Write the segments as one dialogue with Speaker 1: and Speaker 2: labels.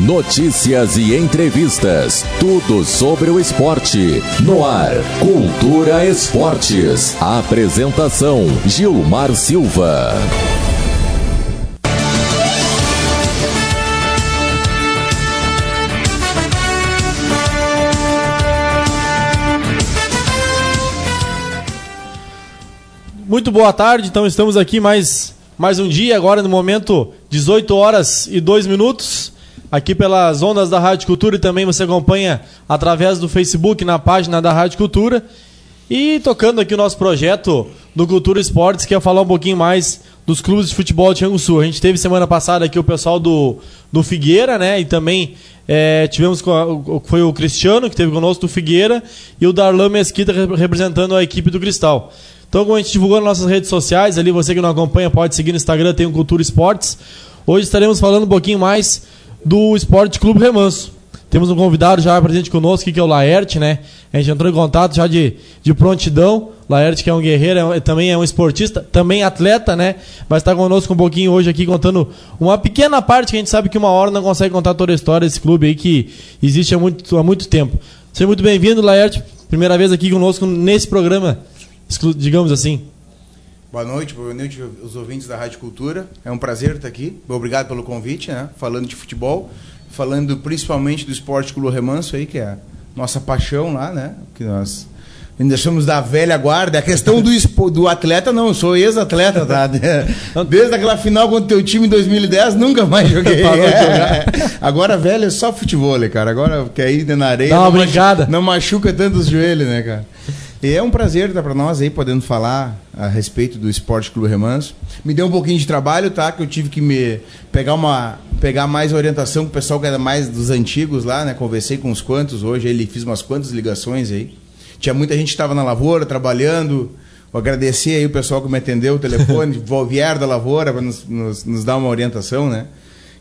Speaker 1: Notícias e entrevistas. Tudo sobre o esporte. No ar. Cultura Esportes. Apresentação: Gilmar Silva.
Speaker 2: Muito boa tarde, então estamos aqui mais, mais um dia, agora no momento 18 horas e 2 minutos, aqui pelas ondas da Rádio Cultura e também você acompanha através do Facebook na página da Rádio Cultura. E tocando aqui o nosso projeto do Cultura Esportes, que é falar um pouquinho mais dos clubes de futebol de Rio Sul. A gente teve semana passada aqui o pessoal do, do Figueira, né? E também é, tivemos foi o Cristiano que teve conosco do Figueira e o Darlan Mesquita representando a equipe do Cristal. Então, como a gente divulgou nas nossas redes sociais, ali você que não acompanha pode seguir no Instagram, tem o Cultura Esportes. Hoje estaremos falando um pouquinho mais do Esporte Clube Remanso. Temos um convidado já presente conosco, que é o Laerte, né? A gente entrou em contato já de, de prontidão. Laerte, que é um guerreiro, é, também é um esportista, também atleta, né? Vai estar conosco um pouquinho hoje aqui contando uma pequena parte que a gente sabe que uma hora não consegue contar toda a história desse clube aí que existe há muito, há muito tempo. Seja muito bem-vindo, Laerte. Primeira vez aqui conosco nesse programa digamos assim.
Speaker 3: Boa noite, boa noite os ouvintes da Rádio Cultura. É um prazer estar aqui. Obrigado pelo convite, né? Falando de futebol, falando principalmente do Esporte Clube Remanso aí, que é a nossa paixão lá, né? Que nós ainda somos da velha guarda. A questão do, do atleta, não, eu sou ex-atleta, tá? Desde aquela final contra o teu time em 2010, nunca mais joguei. É. Agora, velho, é só futebol, cara. Agora quer ir na areia.
Speaker 2: Dá uma não brincada.
Speaker 3: Machuca, não machuca tanto os joelhos, né, cara? E é um prazer estar para nós aí podendo falar a respeito do Esporte Clube Remanso. Me deu um pouquinho de trabalho, tá? Que eu tive que me pegar uma pegar mais orientação com o pessoal que era mais dos antigos lá, né? Conversei com uns quantos hoje, ele fiz umas quantas ligações aí. Tinha muita gente que estava na lavoura trabalhando. Vou agradecer aí o pessoal que me atendeu o telefone, vieram da lavoura para nos, nos, nos, dar uma orientação, né?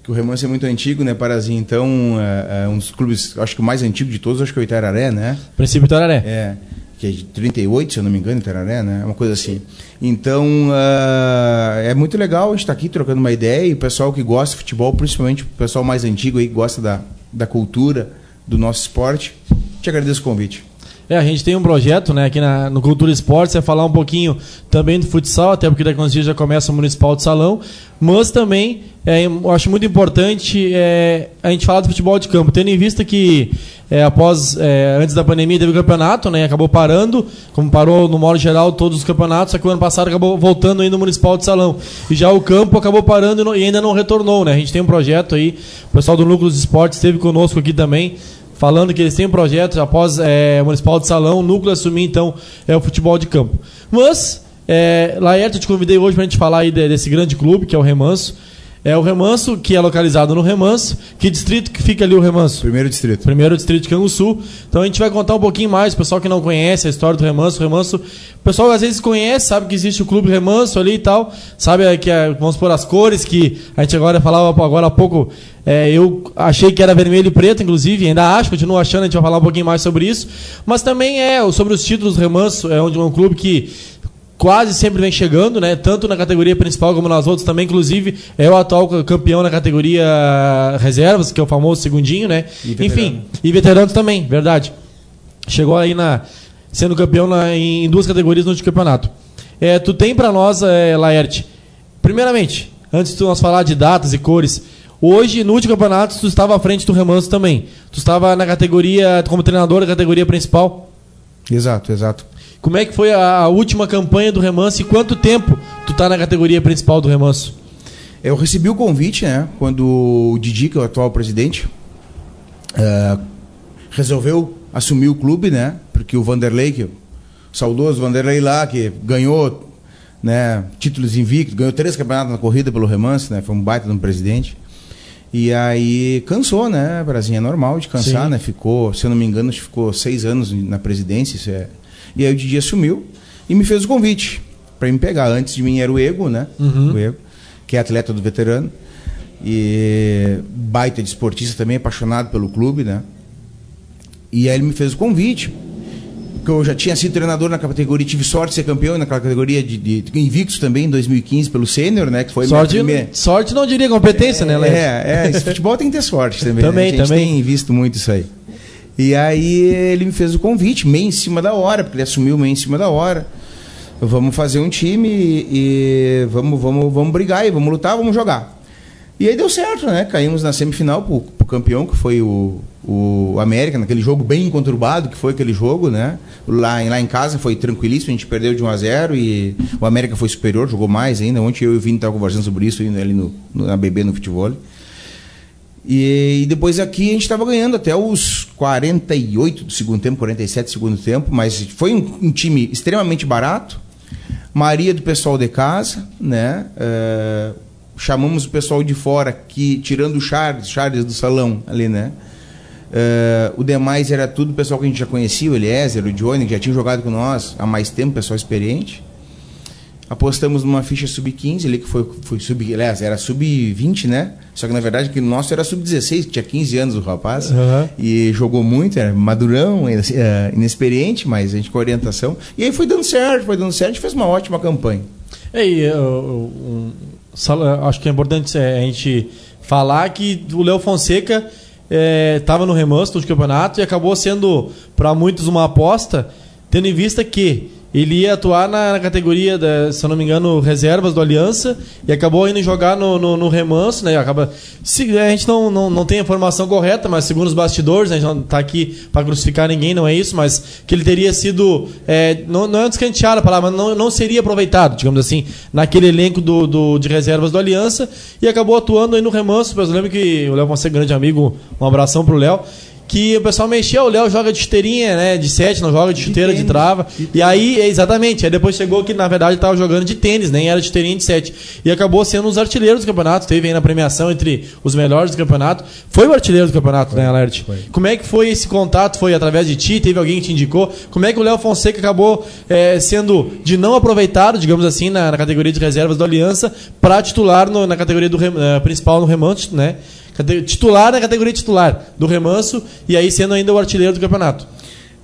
Speaker 3: Que o Remanso é muito antigo, né, Parazinho? Então, é, é um dos clubes, acho que o mais antigo de todos, acho que é o Itararé, né?
Speaker 2: Princípio Itararé.
Speaker 3: É que é de 38, se eu não me engano, Tararé, né? Uma coisa assim. Então, uh, é muito legal a gente estar tá aqui trocando uma ideia e o pessoal que gosta de futebol, principalmente o pessoal mais antigo aí, que gosta da, da cultura, do nosso esporte, te agradeço o convite.
Speaker 2: É, a gente tem um projeto né, aqui na, no Cultura Esportes, é falar um pouquinho também do futsal, até porque daqui a uns dias já começa o Municipal de Salão, mas também é, eu acho muito importante é, a gente falar do futebol de campo, tendo em vista que é, após, é, antes da pandemia teve o campeonato, né, acabou parando, como parou no modo geral todos os campeonatos, só que o ano passado acabou voltando ainda no Municipal de Salão. E já o campo acabou parando e, não, e ainda não retornou, né? A gente tem um projeto aí, o pessoal do Núcleo dos Esportes esteve conosco aqui também, falando que eles têm um projeto após é, Municipal de Salão, o núcleo assumir então é o futebol de campo. Mas, é, Laerte, eu te convidei hoje para a gente falar aí desse grande clube, que é o Remanso. É o Remanso, que é localizado no Remanso. Que distrito que fica ali o Remanso?
Speaker 3: Primeiro distrito.
Speaker 2: Primeiro distrito de Canguçu. Então a gente vai contar um pouquinho mais, o pessoal que não conhece a história do Remanso. O Remanso, o pessoal às vezes conhece, sabe que existe o Clube Remanso ali e tal. Sabe que, é, vamos por as cores, que a gente agora falava agora há pouco. É, eu achei que era vermelho e preto, inclusive, ainda acho, continuo achando, a gente vai falar um pouquinho mais sobre isso. Mas também é sobre os títulos Remanso, é onde um clube que quase sempre vem chegando, né? Tanto na categoria principal como nas outras também. Inclusive, é o atual campeão na categoria reservas, que é o famoso segundinho, né? E Enfim, e veteranos também, verdade. Chegou aí na sendo campeão na, em duas categorias no campeonato. É, tu tem para nós, é, Laerte, primeiramente, antes de nós falar de datas e cores, hoje no último campeonato tu estava à frente do remanso também. Tu estava na categoria, como treinador da categoria principal.
Speaker 3: Exato, exato.
Speaker 2: Como é que foi a, última campanha do Remanso e quanto tempo tu tá na categoria principal do Remanso?
Speaker 3: Eu recebi o convite, né? Quando o Didi, que é o atual presidente, uh, resolveu assumir o clube, né? Porque o Vanderlei, que, o saudoso Vanderlei lá, que ganhou né, títulos invictos, ganhou três campeonatos na corrida pelo Remanso, né? Foi um baita de um presidente. E aí cansou, né? Brasil é normal de cansar, Sim. né? Ficou, se eu não me engano, ficou seis anos na presidência, isso é e aí o Didi assumiu e me fez o convite para me pegar. Antes de mim era o Ego, né? Uhum. O Ego, que é atleta do veterano. E baita de esportista também, apaixonado pelo clube, né? E aí ele me fez o convite. porque eu já tinha sido treinador na categoria, tive sorte de ser campeão naquela categoria de, de, invictos também em 2015 pelo sênior, né? Que foi
Speaker 2: sorte, primeira... sorte não diria competência,
Speaker 3: é,
Speaker 2: né,
Speaker 3: Léo? É, é, esse futebol tem que ter sorte também.
Speaker 2: também,
Speaker 3: né? A gente
Speaker 2: também.
Speaker 3: tem visto muito isso aí. E aí ele me fez o convite, meio em cima da hora, porque ele assumiu meio em cima da hora. Vamos fazer um time e, e vamos, vamos, vamos brigar e vamos lutar, vamos jogar. E aí deu certo, né? Caímos na semifinal pro, pro campeão, que foi o, o América, naquele jogo bem conturbado que foi aquele jogo, né? Lá, lá em casa foi tranquilíssimo, a gente perdeu de 1 a 0 e o América foi superior, jogou mais ainda. Ontem eu e o Vini estavam conversando sobre isso ali no, no, na BB no futebol. E, e depois aqui a gente estava ganhando até os 48 do segundo tempo, 47 do segundo tempo, mas foi um, um time extremamente barato. Maria do pessoal de casa, né? Uh, chamamos o pessoal de fora, que tirando o Charles, Charles do salão ali, né? Uh, o demais era tudo pessoal que a gente já conhecia, o Eliezer, o Johnny, que já tinha jogado com nós há mais tempo, pessoal experiente. Apostamos numa ficha sub-15 ali, que foi, foi sub, aliás, era sub-20, né? Só que na verdade que o nosso era sub-16, que tinha 15 anos o rapaz.
Speaker 2: Uhum.
Speaker 3: E jogou muito, era madurão, inexperiente, mas a gente com orientação. E aí foi dando certo, foi dando certo, a gente fez uma ótima campanha.
Speaker 2: E aí, eu, eu, acho que é importante a gente falar que o Léo Fonseca estava é, no remanso do campeonato e acabou sendo, para muitos, uma aposta, tendo em vista que ele ia atuar na, na categoria, da, se eu não me engano, reservas do Aliança e acabou indo jogar no, no, no remanso, né? Acaba, se, a gente não, não, não tem a informação correta, mas segundo os bastidores, né, a gente não está aqui para crucificar ninguém, não é isso, mas que ele teria sido, é, não, não é descanteado a palavra, mas não, não seria aproveitado, digamos assim, naquele elenco do, do, de reservas do Aliança e acabou atuando aí no remanso. Eu lembro que o Léo Fonseca, grande amigo, um abração pro Léo que o pessoal mexia, o Léo joga de chuteirinha, né? De sete, não joga de chuteira, de, de trava. De e aí, exatamente, aí depois chegou que na verdade estava jogando de tênis, nem era de chuteirinha de sete. E acabou sendo um dos artilheiros do campeonato, teve aí na premiação entre os melhores do campeonato. Foi o artilheiro do campeonato, foi, né, Alert? Foi. Como é que foi esse contato? Foi através de ti? Teve alguém que te indicou? Como é que o Léo Fonseca acabou é, sendo de não aproveitado, digamos assim, na, na, categoria de reservas do Aliança, para titular no, na categoria do uh, principal no remanso, né? Titular na categoria titular do remanso e aí sendo ainda o artilheiro do campeonato.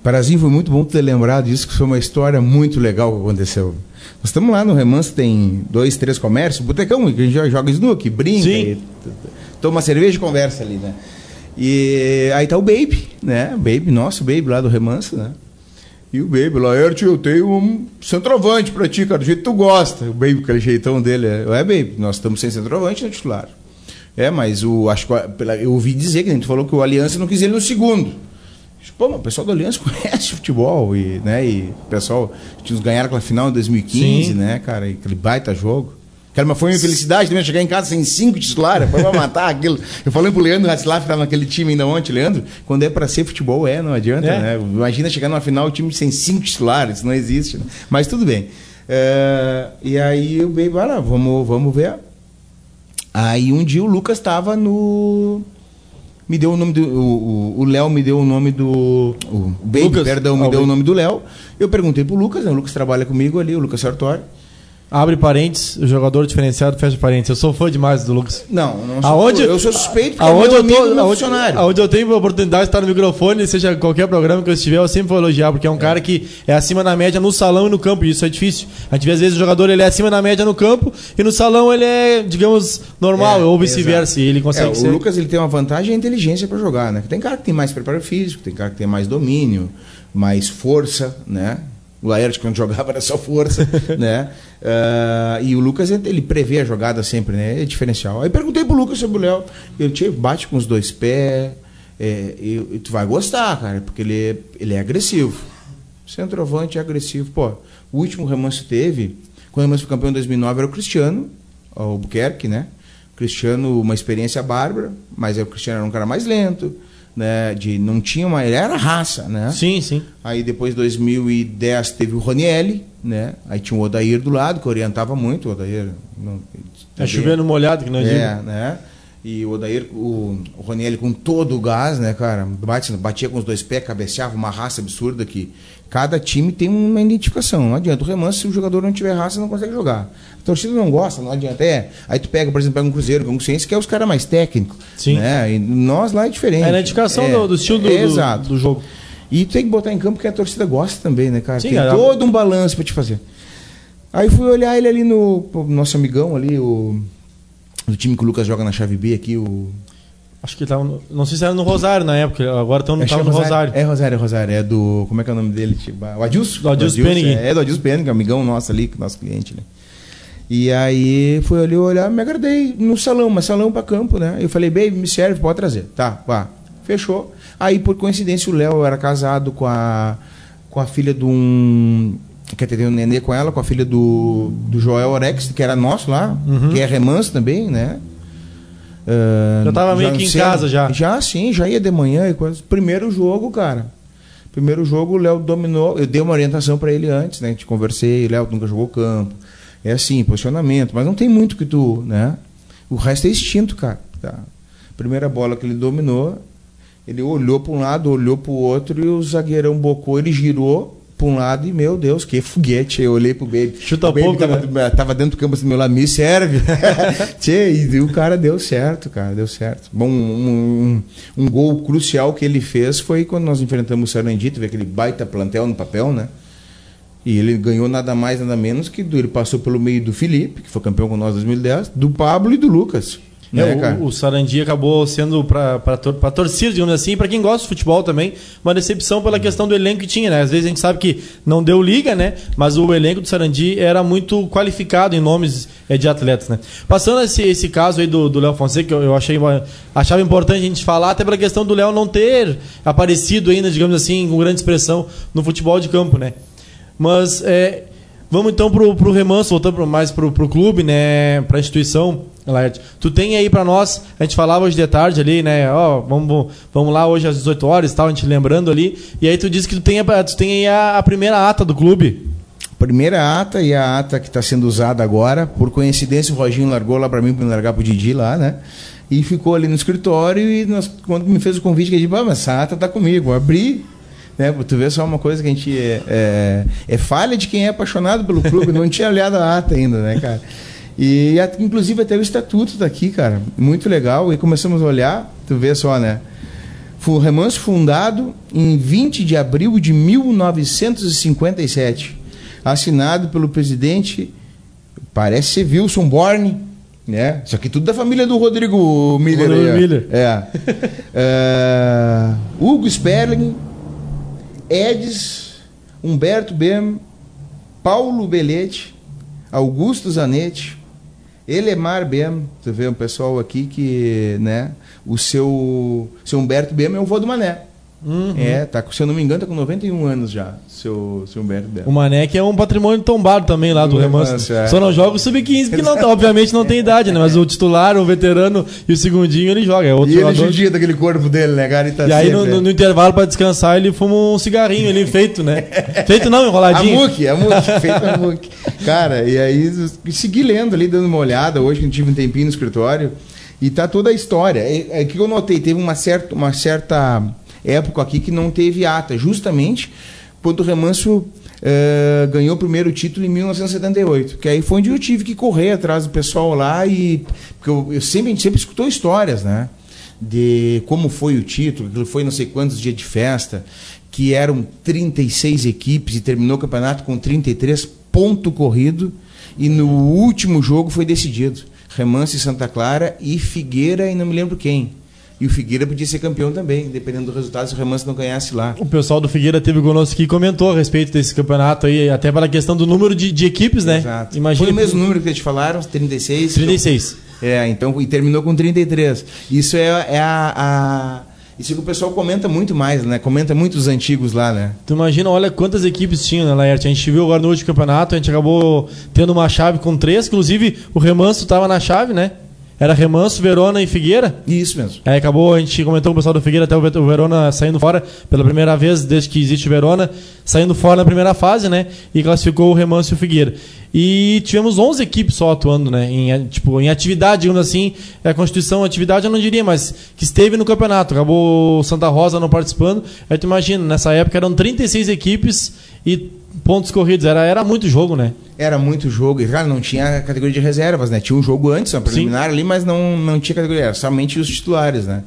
Speaker 3: Parazinho, foi muito bom ter lembrado disso, que foi uma história muito legal que aconteceu. Nós estamos lá no remanso, tem dois, três comércios, botecão, que a gente joga snook, brinca, e, toma cerveja e conversa ali, né? E aí tá o Baby, né? Baby, nosso Baby lá do remanso, né? E o Baby, Laerte, eu tenho um centroavante pra ti, cara, do jeito que tu gosta. O Baby, aquele jeitão dele, é, é Baby, nós estamos sem centroavante no titular. É, mas o, acho que eu ouvi dizer que a gente falou que o Aliança não quis ele no segundo. Pô, o pessoal do Aliança conhece futebol e, né, e o pessoal tinha ganharam aquela final em 2015, Sim. né, cara, aquele baita jogo. Cara, mas foi uma felicidade também chegar em casa sem cinco titulares, foi pra matar aquilo. Eu falei pro Leandro Ratzlaff, que tava naquele time ainda ontem, Leandro, quando é para ser futebol, é, não adianta, é. né? Imagina chegar numa final, o time sem cinco titulares, não existe. Né? Mas tudo bem. É, e aí eu vai lá, vamos, vamos ver Aí um dia o Lucas estava no. Me deu o nome do. O Léo me deu o nome do. O Baby, Lucas, perdão, me deu o nome do Léo. Eu perguntei pro Lucas, né? O Lucas trabalha comigo ali, o Lucas Sartori.
Speaker 2: Abre parênteses, o jogador diferenciado fecha parênteses. Eu sou fã demais do Lucas.
Speaker 3: Não, não
Speaker 2: sou. Aonde,
Speaker 3: eu sou suspeito
Speaker 2: porque aonde é meu eu tô, aonde, aonde eu tenho a oportunidade de estar no microfone, seja qualquer programa que eu estiver, eu sempre vou elogiar, porque é um é. cara que é acima da média no salão e no campo, e isso é difícil. A gente vê às vezes o jogador ele é acima da média no campo e no salão ele é, digamos, normal, é, ou vice-versa. Ele consegue
Speaker 3: é,
Speaker 2: ser.
Speaker 3: O Lucas ele tem uma vantagem e a inteligência para jogar, né? Tem cara que tem mais preparo físico, tem cara que tem mais domínio, mais força, né? O Laerte, quando jogava, era só força, né? Uh, e o Lucas, ele prevê a jogada sempre, né? É diferencial. Aí perguntei pro Lucas sobre o Léo. Ele te bate com os dois pés. É, e, e, tu vai gostar, cara, porque ele é, ele é agressivo. Centroavante é agressivo. Pô, o último remanso teve, quando o remanso foi campeão em 2009, era o Cristiano, o Albuquerque, né? Cristiano, uma experiência bárbara, mas aí o Cristiano era um cara mais lento né, de não tinha uma, ele era raça, né?
Speaker 2: Sim, sim.
Speaker 3: Aí depois de 2010 teve o Ronielli, né? Aí tinha o Odair do lado que orientava muito, o Odair
Speaker 2: não, é chovendo molhado que não
Speaker 3: é, digo. né? E o Odair, o, o Ronielli com todo o gás, né, cara? Batia com os dois pés, cabeceava uma raça absurda que cada time tem uma identificação. Não adianta o remanso, se o jogador não tiver raça, não consegue jogar. A torcida não gosta, não adianta. É, aí tu pega, por exemplo, pega um Cruzeiro, com um Ciência, que é os caras mais técnicos.
Speaker 2: Sim.
Speaker 3: Né? E nós lá é diferente. É
Speaker 2: na indicação é, do, do, estilo do,
Speaker 3: é, exato.
Speaker 2: do jogo.
Speaker 3: E tem que botar em campo que a torcida gosta também, né, cara?
Speaker 2: Sim,
Speaker 3: tem todo um balanço pra te fazer. Aí fui olhar ele ali no nosso amigão ali, o do time que o Lucas joga na chave B aqui, o
Speaker 2: Acho que tava no, não sei se era no Rosário na época, agora estão
Speaker 3: Acho
Speaker 2: tava
Speaker 3: que
Speaker 2: no Rosário.
Speaker 3: É Rosário, é Rosário. É do. Como é que é o nome dele? Tipo, o Adilson?
Speaker 2: Do Adilson Penning.
Speaker 3: É, é do Adilson Penning, amigão nosso ali, nosso cliente, né? E aí foi ali olhar, me agradei no salão, mas salão pra campo, né? Eu falei, baby, me serve, pode trazer. Tá, vá. Fechou. Aí, por coincidência, o Léo era casado com a, com a filha de um. Quer ter um nenê com ela, com a filha do, do Joel Orex, que era nosso lá,
Speaker 2: Uhum.
Speaker 3: que é remanso também, né? Ah,
Speaker 2: Já tava meio que em
Speaker 3: cedo.
Speaker 2: casa já.
Speaker 3: Já, sim, já ia de manhã e coisa. Primeiro jogo, cara. Primeiro jogo, o Léo dominou. Eu dei uma orientação pra ele antes, né? Te conversei, Léo nunca jogou campo. É assim, posicionamento, mas não tem muito que tu, né? O resto é instinto, cara. Tá. Primeira bola que ele dominou, ele olhou para um lado, olhou para o outro e o zagueirão bocou, ele girou para um lado e, meu Deus, que foguete. Eu olhei pro Baby.
Speaker 2: Chuta
Speaker 3: o Baby
Speaker 2: pouco,
Speaker 3: tava,
Speaker 2: né?
Speaker 3: tava dentro do campo assim meu lado, me serve. Tchê, e o cara deu certo, cara, deu certo. Bom, um, um, um gol crucial que ele fez foi quando nós enfrentamos o Sarandi, teve aquele baita plantel no papel, né? E ele ganhou nada mais, nada menos que do, ele passou pelo meio do Felipe, que foi campeão com nós em 2010, do Pablo e do Lucas.
Speaker 2: É,
Speaker 3: né,
Speaker 2: o-
Speaker 3: cara?
Speaker 2: o, Sarandi acabou sendo para a torcida, digamos assim, para quem gosta de futebol também, uma decepção pela questão do elenco que tinha, né? Às vezes a gente sabe que não deu liga, né? Mas o elenco do Sarandi era muito qualificado em nomes eh, de atletas, né? Passando esse, esse caso aí do do Léo Fonseca, que eu, eu achei achava importante a gente falar, até pela questão do Léo não ter aparecido ainda, digamos assim, com grande expressão no futebol de campo, né? Mas é, vamos então pro, pro remanso, voltando mais pro, pro clube, né? Pra instituição, Laerte. Tu tem aí pra nós, a gente falava hoje de tarde ali, né? Ó, vamos, vamos lá hoje às 18 horas tal, a gente lembrando ali. E aí tu disse que tu tem, tu tem aí a, a primeira ata do clube.
Speaker 3: Primeira ata e a ata que está sendo usada agora. Por coincidência, o Roginho largou lá para mim, para me largar pro Didi lá, né? E ficou ali no escritório e nós, quando me fez o convite, que eu disse, ah, mas essa ata tá comigo. Abri, né? Tu ver só uma coisa que a gente é, é, é falha de quem é apaixonado pelo clube. Não tinha olhado a ata ainda, né, cara? E inclusive até o estatuto tá aqui, cara. Muito legal. E começamos a olhar, tu vê só, né? Foi o remanso fundado em 20 de abril de 1957, assinado pelo presidente, parece ser Wilson Borne, né? Isso aqui tudo da família do Rodrigo Miller.
Speaker 2: Rodrigo
Speaker 3: aí.
Speaker 2: Miller.
Speaker 3: É. É, Hugo Sperling, Edis, Humberto Bem, Paulo Belete, Augusto Zanetti, Elemar Bem, você vê um pessoal aqui que, né, o seu, seu Humberto Bem é o vô do Mané.
Speaker 2: Uhum.
Speaker 3: É, tá, se eu não me engano, tá com 91 anos já, seu, seu Humberto Bem.
Speaker 2: O Mané que é um patrimônio tombado também lá do remanso.
Speaker 3: é.
Speaker 2: Só não joga o sub-15, porque não, obviamente não tem idade, né? Mas o titular, o veterano e o segundinho ele joga. É outro
Speaker 3: E ele
Speaker 2: jogador.
Speaker 3: judia daquele corpo dele, né, cara? Tá
Speaker 2: E aí, no,
Speaker 3: sempre-
Speaker 2: no- no intervalo, pra descansar, ele fuma um cigarrinho ali, feito, né? feito não,
Speaker 3: A
Speaker 2: enroladinho.
Speaker 3: Muque, a Muque, feito a Muque. Cara, e aí segui lendo ali, dando uma olhada, hoje que eu tive um tempinho no escritório, e tá toda a história. É, é que eu notei, teve uma certa, uma certa época aqui que não teve ata, justamente quando o Remanso eh, ganhou o primeiro título em 1978, que aí foi onde eu tive que correr atrás do pessoal lá e porque eu, eu sempre a gente sempre escutou histórias, né? De como foi o título, que foi não sei quantos dias de festa, que eram 36 equipes e terminou o campeonato com 33 ponto corrido e no último jogo foi decidido. Remanso e Santa Clara e Figueira e não me lembro quem. E o Figueira podia ser campeão também, dependendo do resultado, se o Remanso não ganhasse lá.
Speaker 2: O pessoal do Figueira teve conosco aqui e comentou a respeito desse campeonato aí, até pela questão do número de, de equipes, né?
Speaker 3: Exato.
Speaker 2: Imagina.
Speaker 3: Foi o mesmo número que eles falaram, 36.
Speaker 2: 36.
Speaker 3: É, então, e terminou com 33. Isso é, é a, a- Isso que o pessoal comenta muito mais, né? Comenta muito os antigos lá, né?
Speaker 2: Tu imagina, olha quantas equipes tinham, né, Laerte? A gente viu agora no último campeonato, a gente acabou tendo uma chave com três, inclusive o Remanso estava na chave, né? Era Remanso, Verona e Figueira.
Speaker 3: Isso mesmo.
Speaker 2: Aí acabou, a gente comentou com o pessoal do Figueira, até o Ve- o Verona saindo fora pela primeira vez desde que existe o Verona, saindo fora na primeira fase, né? E classificou o Remanso e o Figueira. E tivemos 11 equipes só atuando, né? Em, tipo, em atividade, digamos assim, é a Constituição, atividade eu não diria, mas que esteve no campeonato. Acabou o Santa Rosa não participando. Aí tu imagina, nessa época eram 36 equipes e pontos corridos. Era, era muito jogo, né?
Speaker 3: Era muito jogo. E, cara, não tinha categoria de reservas, né? Tinha um jogo antes, uma preliminar ali, mas não, não tinha categoria. Era somente os titulares, né?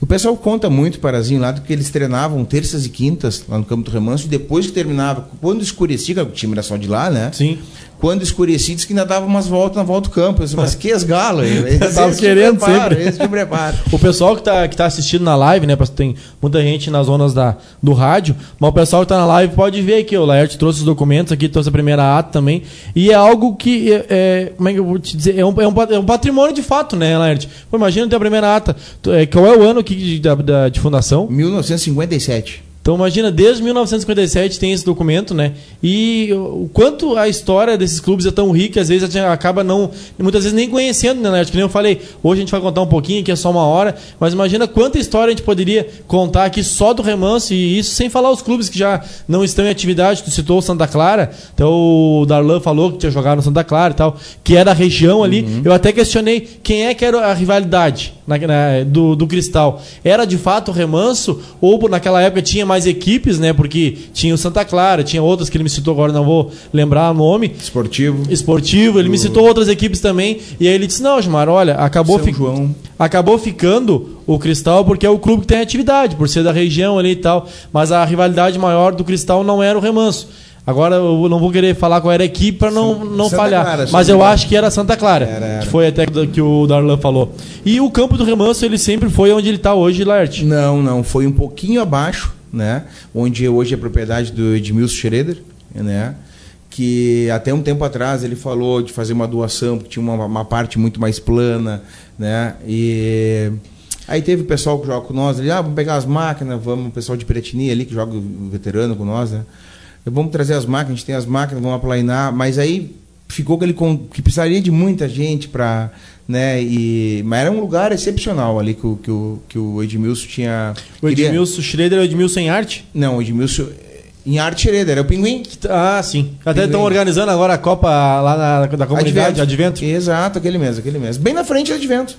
Speaker 3: O pessoal conta muito, Parazinho, lá do que eles treinavam terças e quintas lá no campo do remanso, e depois que terminava, quando escurecia, que o time era só de lá, né?
Speaker 2: Sim.
Speaker 3: Quando escurecia, disse que ainda dava umas voltas na volta do campo. Disse, mas que esgalo, hein? Esse
Speaker 2: Tava
Speaker 3: te
Speaker 2: querendo
Speaker 3: prepara,
Speaker 2: sempre.
Speaker 3: Prepara.
Speaker 2: O pessoal que tá, que tá assistindo na live, né? Tem muita gente nas zonas da, do rádio, mas o pessoal que tá na live pode ver aqui. O Laerte trouxe os documentos aqui, trouxe a primeira ata também. E é algo que. É, é, como é que eu vou te dizer? É um, é um, é um patrimônio de fato, né, Laerte? Pô, imagina ter a primeira ata. É, qual é o ano aqui de, da, da- de fundação?
Speaker 3: 1957.
Speaker 2: Então imagina, desde 1957 tem esse documento, né? E o quanto a história desses clubes é tão rica, às vezes a gente acaba não, muitas vezes nem conhecendo, né, Nath? Que nem eu falei, hoje a gente vai contar um pouquinho, que é só uma hora, mas imagina quanta história a gente poderia contar aqui só do remanso, e isso sem falar os clubes que já não estão em atividade, tu citou o Santa Clara, então o Darlan falou que tinha jogado no Santa Clara e tal, que era a região ali, eu até questionei quem é que era a rivalidade na- na- do, do Cristal. Era de fato o remanso, ou naquela época tinha mais equipes, né? Porque tinha o Santa Clara, tinha outras que ele me citou agora, não vou lembrar o nome.
Speaker 3: Esportivo.
Speaker 2: Esportivo, ele me citou outras equipes também. E aí ele disse: Não, Gilmar, olha, acabou, fi-
Speaker 3: João.
Speaker 2: acabou ficando o Cristal porque é o clube que tem atividade, por ser da região ali e tal. Mas a rivalidade maior do Cristal não era o remanso. Agora eu não vou querer falar qual era a equipe para não, não
Speaker 3: Santa
Speaker 2: falhar.
Speaker 3: Clara,
Speaker 2: mas eu acho que era Santa Clara.
Speaker 3: Era, era.
Speaker 2: Que foi até que o Darlan falou. E o campo do remanso, ele sempre foi onde ele está hoje, Laerte.
Speaker 3: Não, não, foi um pouquinho abaixo, né? Onde hoje é propriedade do Edmilson Schroeder, né? Que até um tempo atrás ele falou de fazer uma doação, porque tinha uma, uma parte muito mais plana, né? E aí teve o pessoal que joga com nós, ali, ah, vamos pegar as máquinas, vamos, o pessoal de Piratini ali que joga veterano com nós, né? Vamos trazer as máquinas, a gente tem as máquinas, vamos aplainar, mas aí ficou que ele que precisaria de muita gente para né? E mas era um lugar excepcional ali que o, que o, que o Edmilson tinha
Speaker 2: O
Speaker 3: queria-
Speaker 2: Edmilson Schroeder é o Edmilson em arte?
Speaker 3: não o Edmilson em arte Hereda, era o Pinguim?
Speaker 2: Ah, sim. Até estão organizando agora a Copa lá na, da comunidade, Advento.
Speaker 3: exato aquele mesmo aquele mesmo. Bem na frente do Advento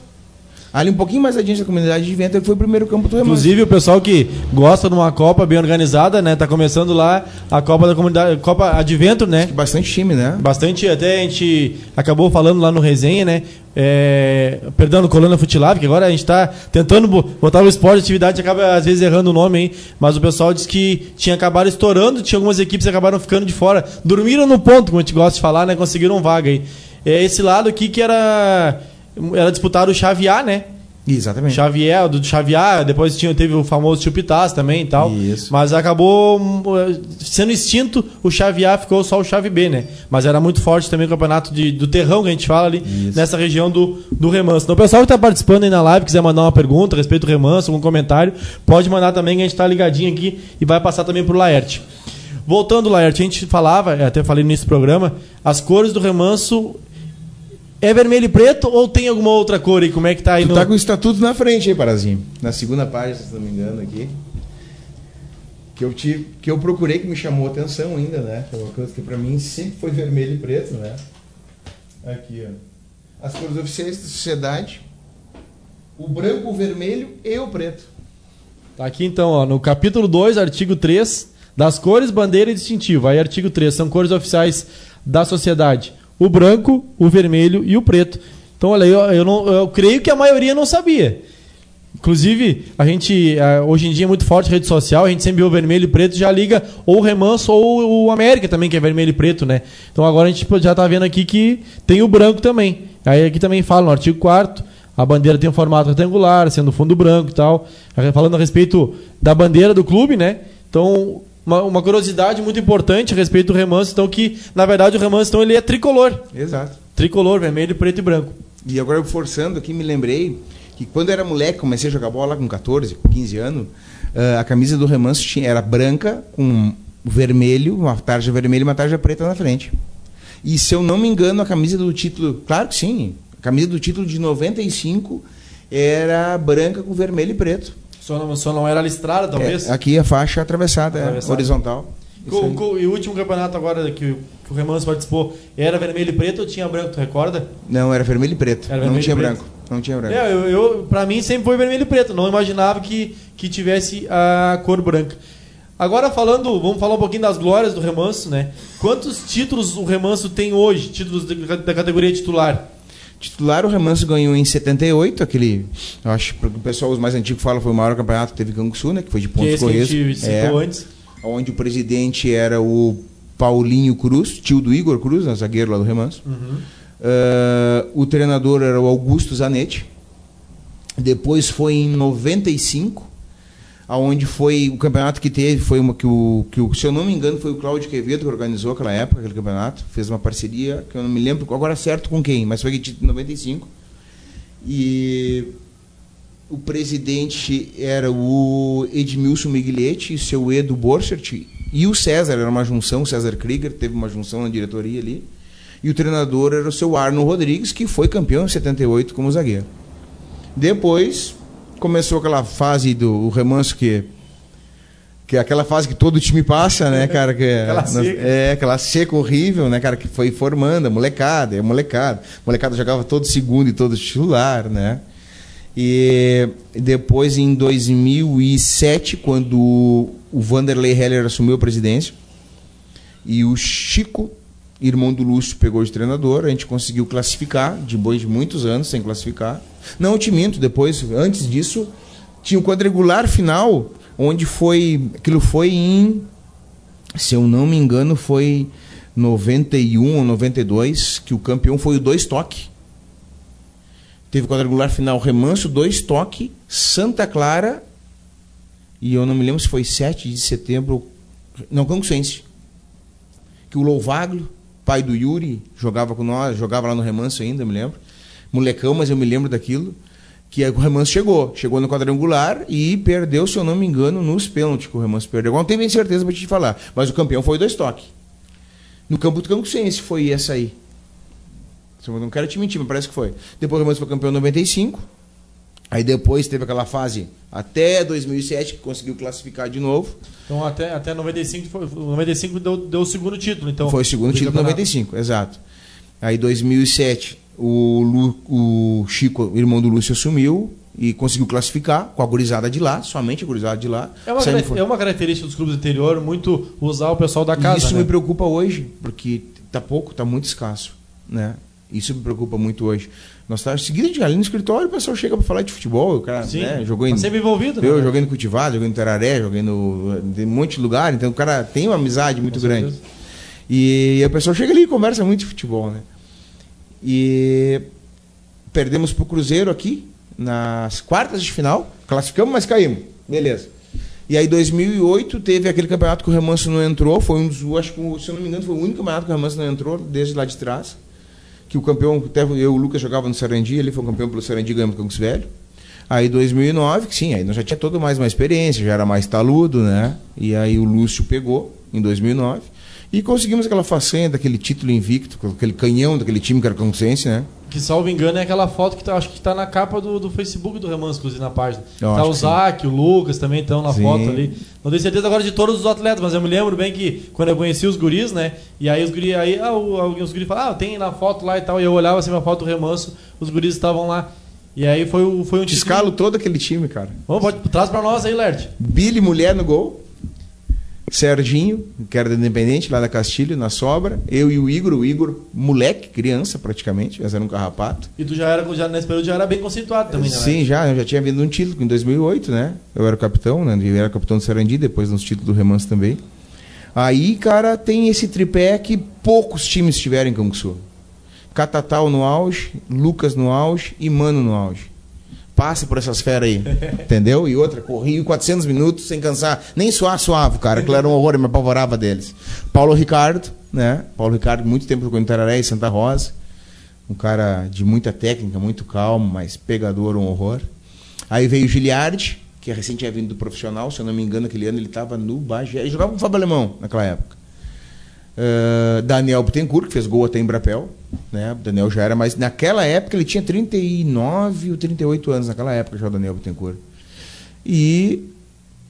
Speaker 3: ali um pouquinho mais adiante da comunidade de Advento ele foi o primeiro campo do
Speaker 2: Inclusive o pessoal que gosta de uma Copa bem organizada, né? Tá começando lá a Copa da comunidade, Copa Advento, né?
Speaker 3: bastante time né
Speaker 2: Bastante, até a gente acabou falando lá no resenha, né? É, perdão, no Coluna Futilab, que agora a gente tá tentando bo- botar o esporte de atividade, acaba às vezes errando o nome aí, mas o pessoal disse que tinha acabado estourando, tinha algumas equipes que acabaram ficando de fora. Dormiram no ponto, como a gente gosta de falar, né? Conseguiram vaga aí. É esse lado aqui que era era disputado o Xavier, né?
Speaker 3: exatamente
Speaker 2: Xavier, do Xavier, depois tinha, teve o famoso Chupitas também e tal.
Speaker 3: Isso.
Speaker 2: Mas acabou hum, sendo extinto, o Xavier ficou só o Chave B, né? Mas era muito forte também o campeonato de, do terrão que a gente fala ali,
Speaker 3: Isso.
Speaker 2: nessa região do, do remanso. Então, o pessoal que está participando aí na live, quiser mandar uma pergunta a respeito do remanso, algum comentário, pode mandar também, que a gente está ligadinho aqui e vai passar também pro Laerte. Voltando, Laerte, a gente falava, eu até falei no início do programa, as cores do remanso. É vermelho e preto ou tem alguma outra cor aí? Como é que tá aí
Speaker 3: Tu
Speaker 2: no.
Speaker 3: tá com o estatuto na frente aí, Parazinho. Na segunda página, se não me engano, aqui. Que eu, tive, que eu procurei, que me chamou a atenção ainda, né? Que é uma coisa que pra mim sempre foi vermelho e preto, né? Aqui, ó. As cores oficiais da sociedade. O branco, o vermelho e o preto.
Speaker 2: Tá aqui então, ó, no capítulo 2, artigo 3, das cores, bandeira e distintivo. Aí, artigo 3, são cores oficiais da sociedade: o branco, o vermelho e o preto. Então, olha aí, eu, eu, não, eu creio que a maioria não sabia. Inclusive, a gente, hoje em dia é muito forte rede social, a gente sempre vê o vermelho e preto, já liga ou o Remanso ou o América também, que é vermelho e preto, né? Então agora a gente já tá vendo aqui que tem o branco também. Aí aqui também fala no artigo 4 a bandeira tem um formato retangular, sendo fundo branco e tal. Falando a respeito da bandeira do clube, né? Então, uma, uma curiosidade muito importante a respeito do remanso, então que, na verdade, o remanso então, ele é tricolor.
Speaker 3: Exato.
Speaker 2: Tricolor, vermelho, preto e branco.
Speaker 3: E agora eu forçando aqui, me lembrei que quando eu era moleque, comecei a jogar bola com 14, 15 anos, ah, a camisa do remanso tinha, era branca, com vermelho, uma tarja vermelha e uma tarja preta na frente. E se eu não me engano, a camisa do título, claro que sim, a camisa do título de 95 era branca com vermelho e preto.
Speaker 2: Só não, só não era listrada, talvez?
Speaker 3: É, aqui a faixa atravessada, é,
Speaker 2: Atravessada.
Speaker 3: horizontal. Isso
Speaker 2: Co-
Speaker 3: aí.
Speaker 2: co- e o último campeonato agora que, o- que o Remanso participou era vermelho e preto ou tinha branco, tu recorda?
Speaker 3: Não, era vermelho e preto.
Speaker 2: Era
Speaker 3: não
Speaker 2: vermelho
Speaker 3: tinha
Speaker 2: e preto.
Speaker 3: branco. Não tinha branco.
Speaker 2: É, eu, eu, pra mim sempre foi vermelho e preto, não imaginava que, que tivesse a cor branca. Agora falando, vamos falar um pouquinho das glórias do Remanso, né? Quantos títulos o Remanso tem hoje, títulos da, da categoria titular?
Speaker 3: Titular, o Remanso ganhou em 78, aquele. Eu acho que o pessoal, os mais antigos falam, foi o maior campeonato que teve Canguçu, né? Que foi de
Speaker 2: Que
Speaker 3: pontos
Speaker 2: esse que a
Speaker 3: corridos.
Speaker 2: gente
Speaker 3: É,
Speaker 2: antes.
Speaker 3: onde o presidente era o Paulinho Cruz, tio do Igor Cruz, né, zagueiro lá do Remanso.
Speaker 2: Uhum.
Speaker 3: Ah, o treinador era o Augusto Zanetti. Depois foi em 95, aonde foi o campeonato que teve, foi uma que o, que o se eu não me engano foi o Cláudio Quevedo que organizou aquela época, aquele campeonato, fez uma parceria, que eu não me lembro agora certo com quem, mas foi em 95. E o presidente era o Edmilson Migliletti, seu Edo Borchert, e o César, era uma junção, o César Krieger, teve uma junção na diretoria ali. E o treinador era o seu Arno Rodrigues, que foi campeão em 78 como zagueiro. Depois começou aquela fase do remanso que que é aquela fase que todo time passa, né, cara, que é,
Speaker 2: Aquela seca.
Speaker 3: é aquela seca horrível, né, cara, que foi formando a molecada, é molecada. Molecada jogava todo segundo e todo titular, né? E depois em 2007, quando o Vanderlei Heller assumiu a presidência e o Chico, irmão do Lúcio, pegou de treinador, a gente conseguiu classificar, depois de muitos anos sem classificar. Não, eu te minto, depois, antes disso, tinha o quadrangular final, onde foi. Aquilo foi em. Se eu não me engano, foi 91 ou 92, que o campeão foi o dois toque. Teve quadrangular final Remanso, dois toque, Santa Clara, e eu não me lembro se foi 7 de setembro. Não, Canguçense. Que o Louvaglio, pai do Yuri, jogava com nós, jogava lá no Remanso ainda, eu me lembro. Molecão, mas eu me lembro daquilo. Que o Remanso chegou. Chegou no quadrangular e perdeu, se eu não me engano, nos pênaltis que o Remanso perdeu. Não tenho bem certeza pra te falar. Mas o campeão foi o dois. No campo do Canguçense foi essa aí. Eu não quero te mentir, mas parece que foi. Depois o Remanso foi campeão em 95. Aí depois teve aquela fase até 2007 que conseguiu classificar de novo.
Speaker 2: Então até, até 95, foi, 95 deu, deu o segundo título. Então,
Speaker 3: Foi o segundo
Speaker 2: do
Speaker 3: título em
Speaker 2: campeonato.
Speaker 3: 95, exato. Aí 2007 o, Lu- o Chico, irmão do Lúcio, assumiu e conseguiu classificar com a gurizada de lá, somente a gurizada de lá.
Speaker 2: É uma, é uma característica dos clubes do interior muito usar o pessoal da casa.
Speaker 3: e isso
Speaker 2: né?
Speaker 3: me preocupa hoje, porque tá pouco, tá muito escasso, né? Isso me preocupa muito hoje. Nós tá seguindo de ali no escritório, o pessoal chega para falar de futebol, o cara,
Speaker 2: Sim,
Speaker 3: né, jogou em
Speaker 2: tá sempre envolvido.
Speaker 3: eu
Speaker 2: né?
Speaker 3: joguei no Cultivado, joguei no Teraré, joguei no tem um monte de lugar, então o cara tem uma amizade muito
Speaker 2: Com
Speaker 3: grande.
Speaker 2: certeza.
Speaker 3: E a pessoa chega ali e conversa muito de futebol, né? E perdemos pro Cruzeiro aqui nas quartas de final, classificamos, mas caímos. Beleza. E aí 2008 teve aquele campeonato que o Remanso não entrou, foi um dos, acho que se eu não me engano foi o único campeonato que o Remanso não entrou desde lá de trás. Que o campeão, até eu o Lucas jogava no Sarandi, ele foi campeão pelo Sarandi, ganhamos o Campos Velho. Aí 2009, que sim, aí nós já tinha todo mais uma experiência, já era mais taludo, né? E aí o Lúcio pegou em 2009 e conseguimos aquela façanha daquele título invicto, com aquele canhão daquele time que era Consense, né?
Speaker 2: Que, salvo engano, é aquela foto que tá, acho que tá na capa do, do Facebook do Remanso, inclusive, na página.
Speaker 3: Eu
Speaker 2: tá o. Zac, o Lucas também estão na
Speaker 3: Sim.
Speaker 2: foto ali. Não tenho certeza agora de todos os atletas, mas eu me lembro bem que quando eu conheci os guris, né? E aí os guris, aí ah, o- os guris falaram, ah, tem na foto lá e tal. E eu olhava assim uma foto do Remanso, os guris estavam lá. E aí foi, foi um
Speaker 3: Te
Speaker 2: título-
Speaker 3: escalo todo aquele time, cara.
Speaker 2: Vamos, pode, traz pra nós aí, Lert.
Speaker 3: Billy Mulher no gol. Serginho, que era do Independente, lá da Castilho, na sobra. Eu e o Igor, o Igor, moleque, criança praticamente, mas era um carrapato.
Speaker 2: E tu já era, já, nesse período já era bem conceituado também, né?
Speaker 3: Sim, já, eu já tinha vindo um título em 2008, né? Eu era o capitão, né? Eu era capitão do Sarandi, depois nos títulos do Remanso também. Aí, cara, tem esse tripé que poucos times tiveram em Canguçu. Catatal no auge, Lucas no auge e Mano no auge. Passa por essas feras aí, entendeu? E outra, corri 400 minutos sem cansar, nem suar suave, cara, aquilo era um horror, eu me apavorava deles. Paulo Ricardo, né? Paulo Ricardo, muito tempo jogou em Tararé e Santa Rosa. Um cara de muita técnica, muito calmo, mas pegador, um horror. Aí veio o Giliardi, que recém tinha vindo do profissional, se eu não me engano, aquele ano ele estava no Bagé. Ele jogava com o Fábio Alemão naquela época. Ah, Daniel Bittencourt, que fez gol até em Brapel. Né? O Daniel já era, mas naquela época ele tinha 39 ou 38 anos, naquela época já o Daniel Bittencourt. E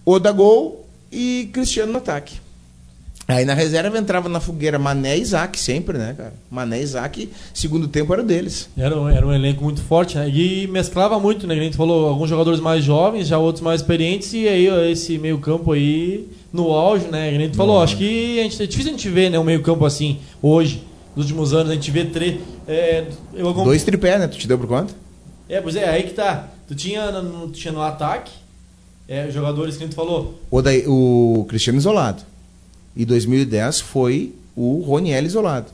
Speaker 3: Oda Gol e Cristiano no ataque. Aí na reserva entrava na fogueira Mané e Isaac, sempre, né, cara? Mané e Isaac, segundo tempo era deles.
Speaker 2: Era um, era um elenco muito forte, né? E mesclava muito, né? A gente falou alguns jogadores mais jovens, já outros mais experientes, e aí esse meio campo aí no auge, né? A gente falou, acho que a gente, é difícil a gente ver né, um meio campo assim hoje. nos últimos anos. A gente vê três. É, acompanho-
Speaker 3: Dois tripé, né? Tu te deu por conta?
Speaker 2: É, pois é, aí que tá. Tu tinha no, tinha no ataque, é, jogadores que a gente falou.
Speaker 3: O, daí, o Cristiano isolado. E 2010 foi o Roniel isolado.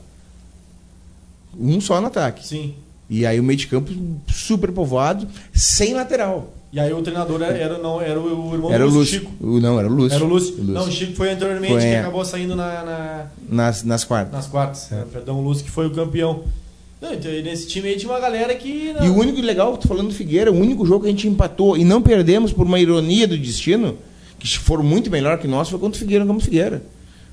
Speaker 3: Um só no ataque.
Speaker 2: Sim.
Speaker 3: E aí o meio de campo super povoado, sem lateral.
Speaker 2: E aí o treinador era, era, não, era o irmão
Speaker 3: Era o
Speaker 2: do
Speaker 3: Lúcio.
Speaker 2: Chico.
Speaker 3: O- não, era o Lúcio.
Speaker 2: Era o Lúcio.
Speaker 3: Lúcio.
Speaker 2: Não, o Chico foi anteriormente
Speaker 3: Foi,
Speaker 2: que
Speaker 3: é.
Speaker 2: acabou saindo na, na-
Speaker 3: Nas, nas quartas.
Speaker 2: nas quartas. né? Perdão, o Lúcio que foi o campeão. Não, então, nesse time aí tinha uma galera que. não-
Speaker 3: E o único legal, tô falando do Figueira, o único jogo que a gente empatou e não perdemos por uma ironia do destino, que foram muito melhor que nós, foi contra o Figueira como Figueira.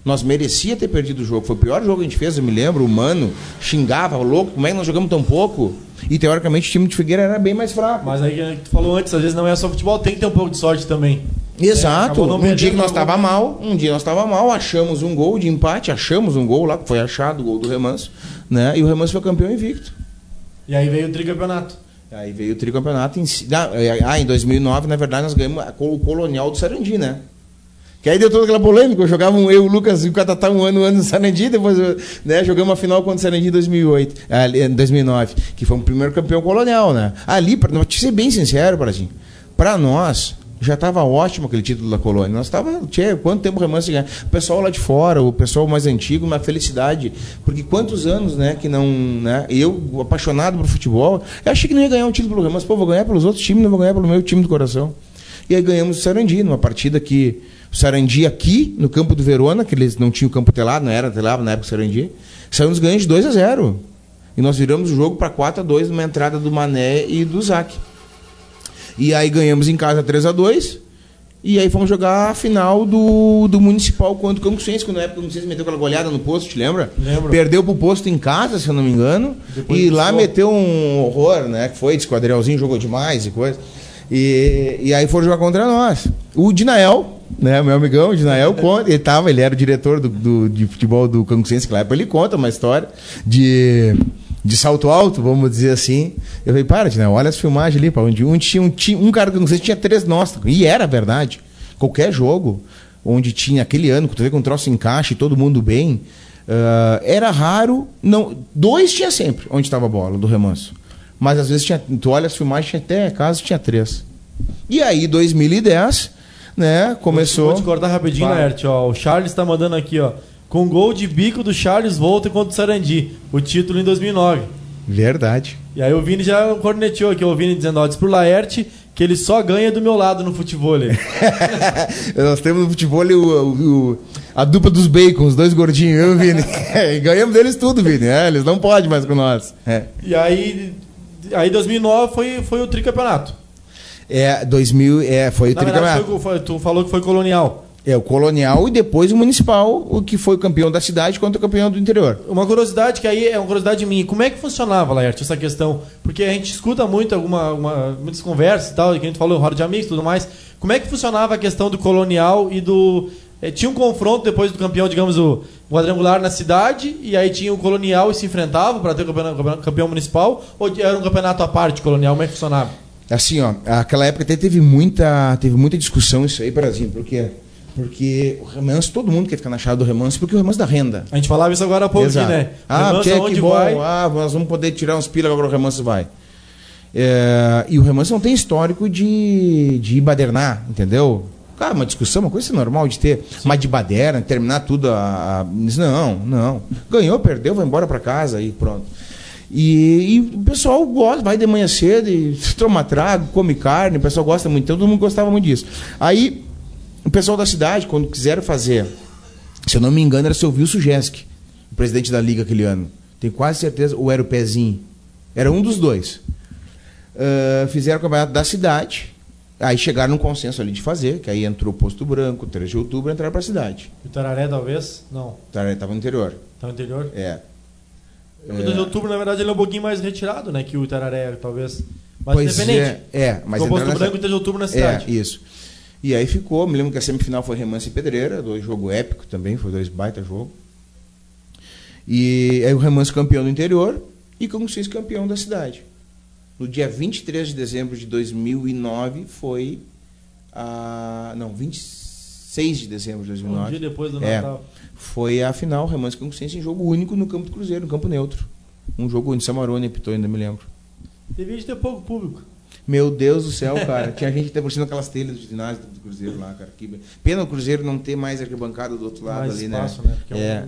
Speaker 3: Nós merecia ter perdido o jogo. Foi o pior jogo que a gente fez, eu me lembro. O Mano xingava, louco, como é que nós jogamos tão pouco? E teoricamente o time de Figueira era bem mais fraco.
Speaker 2: Mas aí que tu falou antes, às vezes não é só futebol, tem que ter um pouco de sorte também.
Speaker 3: Exato.
Speaker 2: não
Speaker 3: um dia que nós estava mal, um dia nós estava mal, achamos um gol de empate, achamos um gol lá, que foi achado o gol do Remanso, né? E o Remanso foi campeão invicto.
Speaker 2: E aí veio o tricampeonato.
Speaker 3: Aí veio o tricampeonato em. Ah, é, ah, em 2009, na verdade, nós ganhamos o Colonial do Sarandi, né? Que aí deu toda aquela polêmica. Eu jogava um- eu, o Lucas e o Catatá um ano, um ano no Sarandi, depois né, jogamos a final contra o Sarandi em 2008, ali, em 2009, que foi o primeiro campeão colonial, né? Ali, te ser bem sincero, Brasil, pra nós, já estava ótimo aquele título da colônia. Nós estava, quanto tempo o Remanso ganhar? O pessoal lá de fora, o pessoal mais antigo, uma felicidade. Porque quantos anos, né, que não, né? Eu, apaixonado por futebol, eu achei que não ia ganhar um título pelo Remanso. Pô, vou ganhar pelos outros times, não vou ganhar pelo meu time do coração. E aí ganhamos o Sarandi, numa partida que o Sarandi aqui, no campo do Verona, que eles não tinham campo telado, não era telado na época o Sarandi, saímos ganhando de 2 a 0 E nós viramos o jogo para 4 a 2 numa entrada do Mané e do Zac. E aí ganhamos em casa 3 a 2 E aí fomos jogar a final do, do Municipal contra o Campucense, quando na época o Campucense meteu aquela goleada no posto, te lembra?
Speaker 2: Lembro.
Speaker 3: Perdeu pro posto em casa, se eu não me engano.
Speaker 2: Depois
Speaker 3: e lá meteu um horror, né? Que foi, Adrielzinho jogou demais e coisa. E, e aí foram jogar contra nós. O Dinael, né? Meu amigão, Dinael, conta, ele tava, ele era o diretor do, do- de futebol do Cangucense, lá ele conta uma história de, de salto alto, vamos dizer assim. Eu falei, para, Dinael, olha as filmagens ali, pá, onde um, tinha um, um cara do Cangucense tinha três nossos. E era verdade. Qualquer jogo onde tinha aquele ano, que tu vê com um troço encaixe e todo mundo bem, ah, era raro. não Dois tinha sempre onde estava a bola, do remanso. Mas às vezes tinha. Tu olha as filmagens, tinha até caso tinha três. E aí, 2010, né, começou.
Speaker 2: Vou te cortar rapidinho. Laerte. Ó, o Charles tá mandando aqui, ó. Com gol de bico do Charles Volta contra o Sarandi. O título em 2009.
Speaker 3: Verdade.
Speaker 2: E aí o Vini já corneteou aqui, o Vini dizendo, ó, diz pro Laerte que ele só ganha do meu lado no futebol.
Speaker 3: Nós temos no futebol o, o- a dupla dos bacon, os dois gordinhos, eu e o Vini. E ganhamos deles tudo, Vini. É, eles não podem mais com nós. É.
Speaker 2: e aí, aí 2009 foi, foi o tricampeonato.
Speaker 3: É, 2000, é, foi o
Speaker 2: Na verdade, foi, foi- tu falou que foi colonial.
Speaker 3: É, o Colonial e depois o Municipal, o que foi o campeão da cidade contra o campeão do interior.
Speaker 2: Uma curiosidade que aí é uma curiosidade minha. Como é que funcionava, Laerte, essa questão? Porque a gente escuta muito alguma, alguma- muitas conversas e tal, que a gente falou, roda de amigos e tudo mais. Como é que funcionava a questão do colonial e do. eh, tinha um confronto depois do campeão, digamos, o quadrangular na cidade, e aí tinha o colonial e se enfrentavam para ter o campeão- campeão municipal, ou era um campeonato à parte colonial? Como é que funcionava?
Speaker 3: Assim, ó, aquela época até teve muita, teve muita discussão isso aí, Brasil, porque porque o remanso, todo mundo quer ficar na chave do remanso, porque o remanso dá renda.
Speaker 2: A gente falava isso agora há pouco aqui, né?
Speaker 3: Ah,
Speaker 2: Remanso, aonde
Speaker 3: que bom.
Speaker 2: vai?
Speaker 3: Ah, nós vamos poder tirar uns pila agora o remanso vai. É, e o remanso não tem histórico de, de badernar, entendeu? Cara, uma discussão, uma coisa normal de ter, mas de baderna, terminar tudo a, a- Não, não. Ganhou, perdeu, vai embora pra casa e pronto. E, e o pessoal gosta, vai de manhã cedo e toma trago, come carne, o pessoal gosta muito, todo mundo gostava muito disso. Aí, o pessoal da cidade, quando quiseram fazer, se eu não me engano, era o seu Wilson Jesk, o presidente da liga aquele ano. Tenho quase certeza, ou era o Pezinho. Era um dos dois. Ah, fizeram o campeonato da cidade, aí chegaram num consenso ali de fazer, que aí entrou o Posto Branco, 3 de outubro, entraram para a cidade.
Speaker 2: O Tararé, talvez? Não.
Speaker 3: Estava no interior.
Speaker 2: Tá no interior?
Speaker 3: É.
Speaker 2: O 2 de outubro, na verdade, ele é um pouquinho mais retirado, né? Que o Itararé, talvez. Mas
Speaker 3: pois
Speaker 2: independente.
Speaker 3: é, é, mas
Speaker 2: Ficou Posto
Speaker 3: entraram
Speaker 2: Branco e 3 de outubro na cidade.
Speaker 3: É, isso. E aí ficou, me lembro que a semifinal foi Remanso e Pedreira, dois jogo épico também, foi dois baita jogo. E aí o Remanso campeão do interior e Canguçês campeão da cidade. No dia 23 de dezembro de 2009 foi a não, 26 6 de dezembro de 2009.
Speaker 2: Um dia depois do
Speaker 3: É.
Speaker 2: Natal.
Speaker 3: Foi a final, Remanso com Conquistência em jogo único no campo do Cruzeiro, no campo neutro. Um jogo único, Samarone apitou, ainda me lembro.
Speaker 2: Devia de ter pouco público.
Speaker 3: Meu Deus do céu, cara. Tinha gente até por cima daquelas telhas do ginásio do Cruzeiro lá, cara. Que... Pena o Cruzeiro não ter mais arquibancada do outro lado
Speaker 2: Mais
Speaker 3: ali,
Speaker 2: espaço,
Speaker 3: né?
Speaker 2: né? É
Speaker 3: É.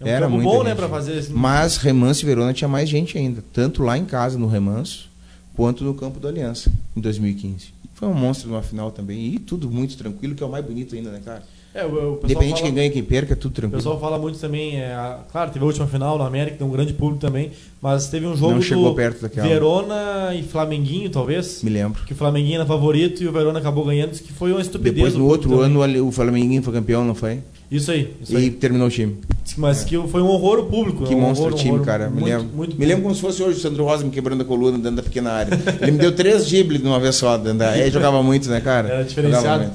Speaker 2: É um
Speaker 3: Era muita
Speaker 2: bom, né,
Speaker 3: gente.
Speaker 2: pra fazer esse...
Speaker 3: Mas Remanso e Verona tinha mais gente ainda, tanto lá em casa no Remanso, quanto no campo do Aliança, em 2015. Foi um monstro numa final também, e tudo muito tranquilo, que é o mais bonito ainda, né, cara?
Speaker 2: É, o, o pessoal
Speaker 3: Independente de
Speaker 2: fala-
Speaker 3: quem ganha, quem perca, é tudo
Speaker 2: O
Speaker 3: tranquilo.
Speaker 2: pessoal fala muito também, é, a- claro, teve a última final na América, tem um grande público também, mas teve um jogo
Speaker 3: Não chegou
Speaker 2: do
Speaker 3: perto daquela.
Speaker 2: Verona e Flamenguinho, talvez,
Speaker 3: Me lembro.
Speaker 2: que o Flamenguinho era favorito e o Verona acabou ganhando, que foi uma estupidez.
Speaker 3: Depois, no outro
Speaker 2: também.
Speaker 3: ano, ali, o Flamenguinho foi campeão, não foi?
Speaker 2: Isso aí, isso
Speaker 3: e
Speaker 2: aí.
Speaker 3: terminou o time.
Speaker 2: Mas que foi um horror o público.
Speaker 3: Que
Speaker 2: um
Speaker 3: monstro
Speaker 2: horror,
Speaker 3: time,
Speaker 2: horror,
Speaker 3: cara. Me
Speaker 2: muito,
Speaker 3: lembro.
Speaker 2: muito
Speaker 3: me lembro como se fosse hoje o Sandro Rosa me quebrando a coluna dentro da pequena área. Ele me deu três dribles de uma vez só. Dentro da... Ele jogava muito, né, cara?
Speaker 2: Era diferenciado.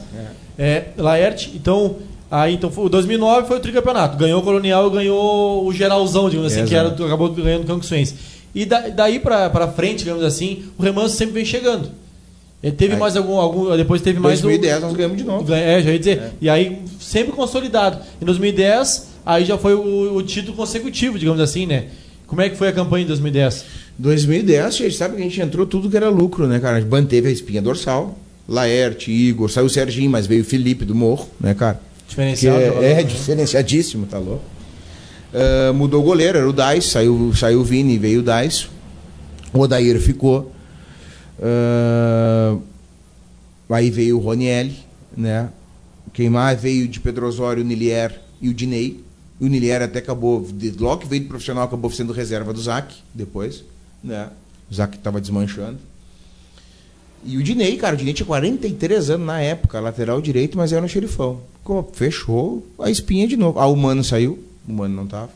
Speaker 3: É.
Speaker 2: É, Laerte, então, aí então foi, o 2009 foi o tricampeonato. Ganhou o Colonial e ganhou o geralzão, digamos assim,
Speaker 3: Exato.
Speaker 2: que era, acabou ganhando o Canguçuense. E da- daí pra, pra frente, digamos assim, o Remanso sempre vem chegando. Ele teve
Speaker 3: Aí.
Speaker 2: mais algum, algum. Depois teve mais. o-
Speaker 3: 2010 nós ganhamos de novo.
Speaker 2: É, já ia dizer. E aí, sempre consolidado. Em 2010, aí já foi o, o título consecutivo, digamos assim, né? Como é que foi a campanha em 2010?
Speaker 3: 2010, a gente sabe que a gente entrou tudo que era lucro, né, cara? A gente manteve a espinha dorsal. Laerte, Igor, saiu o Serginho, mas veio o Felipe do Morro, né, cara?
Speaker 2: Jogador,
Speaker 3: é, é
Speaker 2: né?
Speaker 3: diferenciadíssimo, tá louco? Ah, mudou o goleiro, era o Dais, saiu, saiu o Vini, veio o Dais. O Odair ficou. Ah, aí veio o Ronielli, né? Quem mais veio de Pedro Osório, o Nilier e o Dinei. E o Nilier até acabou, logo que veio do profissional, acabou sendo reserva do Zac depois, né? O Zac estava desmanchando. E o Dinei, cara, o Dinei tinha 43 anos na época, lateral direito, mas era um xerifão. Ficou- Fechou a espinha de novo. Ah, o Mano saiu, o Mano não tava.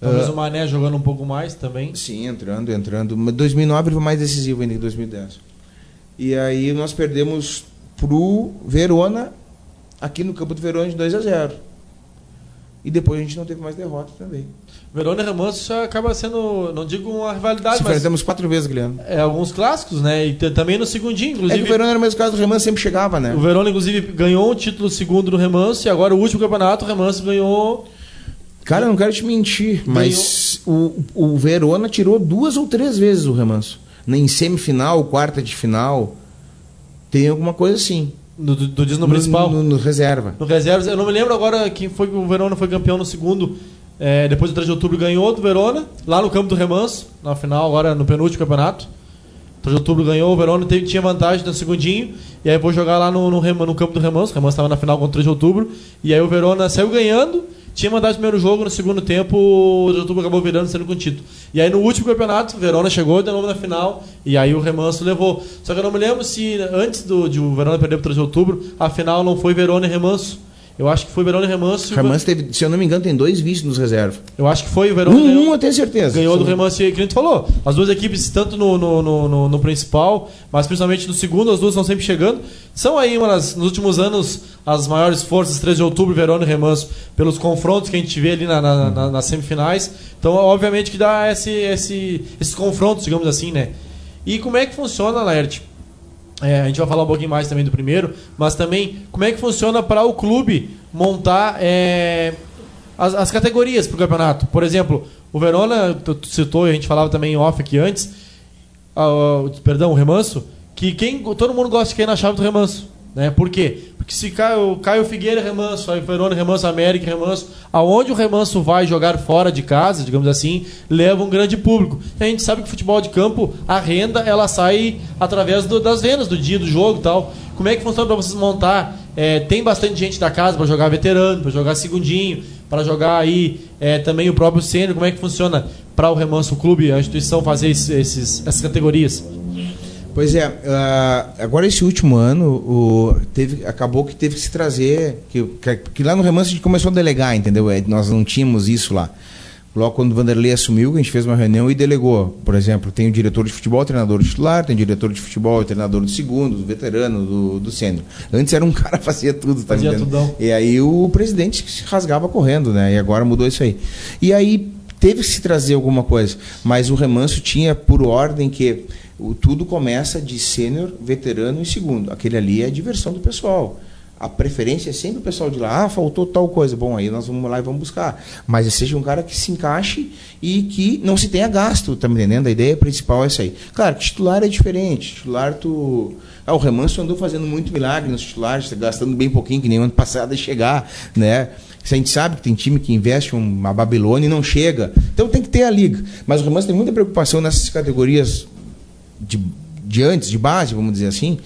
Speaker 2: Talvez
Speaker 3: Ah,
Speaker 2: o Mané jogando um pouco mais também.
Speaker 3: Sim, entrando, entrando. Mas 2009 ele foi mais decisivo ainda que 2010. E aí nós perdemos pro Verona, aqui no campo do Verona de 2 a 0 E depois a gente não teve mais derrota também.
Speaker 2: Verona e Remanso acaba sendo, não digo uma rivalidade,
Speaker 3: Se
Speaker 2: mas
Speaker 3: enfrentamos quatro vezes, Guilherme.
Speaker 2: é, alguns clássicos, né? E também no segundinho,
Speaker 3: É que
Speaker 2: inclusive.
Speaker 3: o Verona era o mesmo caso, o Reman sempre chegava, né?
Speaker 2: O Verona, inclusive, ganhou um título segundo no Remanso e agora o último campeonato, o Remanso ganhou.
Speaker 3: Cara, eu não quero te mentir, mas o, o Verona tirou duas ou três vezes o remanso. Em semifinal, quarta de final, tem alguma coisa assim.
Speaker 2: Do, do, do no principal.
Speaker 3: No, no reserva.
Speaker 2: No reservas, eu não me lembro agora quem foi que o Verona foi campeão no segundo. É, depois do 3 de outubro ganhou do Verona, lá no campo do Remanso, na final, agora no penúltimo campeonato. 3 de outubro ganhou, o Verona teve- tinha vantagem no segundinho, e aí vou jogar lá no, no, no campo do Remanso. O Remanso estava na final contra o 3 de outubro, e aí o Verona saiu ganhando, tinha vantagem no primeiro jogo, no segundo tempo o 3 de outubro acabou virando sendo com o título. E aí no último campeonato, o Verona chegou de novo na final, e aí o Remanso levou. Só que eu não me lembro se antes do, de o Verona perder pro 3 de outubro, a final não foi Verona e Remanso. Eu acho que foi Verona e Remanso.
Speaker 3: Remanso teve, se eu não me engano, tem dois vices nos reserva.
Speaker 2: Eu acho que foi o Verona.
Speaker 3: Um,
Speaker 2: ganhou-
Speaker 3: um eu tenho certeza.
Speaker 2: Ganhou do. Remanso e que a gente falou. As duas equipes, tanto no, no, no, no- no principal, mas principalmente no segundo, as duas estão sempre chegando. São aí, uma das, nos últimos anos, as maiores forças, 3 de outubro, Verona e Remanso, pelos confrontos que a gente vê ali na, na- na- nas semifinais. Então, obviamente, que dá esse, esse, esses confrontos, digamos assim, né? E como é que funciona, Laerte? É, a gente vai falar um pouquinho mais também do primeiro, mas também como é que funciona para o clube montar é, as, as categorias para o campeonato. Por exemplo, o Verona, tu, tu citou a gente falava também em off aqui antes, ah, perdão, o Remanso, que quem, todo mundo gosta de quem na chave do Remanso. Né? Por quê? Porque se Caio, Caio Figueira Remanso, aí Verona Remanso, América Remanso, aonde o Remanso vai jogar fora de casa, digamos assim, leva um grande público. E a gente sabe que o futebol de campo, a renda, ela sai através do- das vendas do dia do jogo e tal. Como é que funciona para vocês montar? É, tem bastante gente da casa para jogar veterano, para jogar segundinho, para jogar aí é, também o próprio sênior. Como é que funciona para o Remanso, clube, a instituição fazer esses- essas categorias?
Speaker 3: Pois é, ah, agora esse último ano o, teve, acabou que teve que se trazer, que, que, que lá no Remanso a gente começou a delegar, entendeu? Nós não tínhamos isso lá. Logo quando o Vanderlei assumiu, a gente fez uma reunião e delegou. Por exemplo, tem o diretor de futebol, treinador titular, tem o diretor de futebol, treinador do segundo, do veterano, do, do sênior. Antes era um cara que fazia tudo, tá
Speaker 2: Fazia tudão.
Speaker 3: E aí o presidente se rasgava correndo, né? E agora mudou isso aí. E aí teve que se trazer alguma coisa, mas o remanso tinha por ordem que o, tudo começa de sênior, veterano e segundo. Aquele ali é a diversão do pessoal. a preferência é sempre o pessoal de lá, ah, faltou tal coisa. Bom, aí nós vamos lá e vamos buscar. Mas seja um cara que se encaixe e que não se tenha gasto, tá me entendendo? A ideia principal é essa aí. Claro, titular é diferente. Titular, tu. Ah, o Remanso andou fazendo muito milagre nos titulares, tá gastando bem pouquinho, que nem ano passado, a chegar, né? A gente sabe que tem time que investe uma Babilônia e não chega. Então tem que ter a liga. Mas o Remanso tem muita preocupação nessas categorias de, de antes, de base, vamos dizer assim,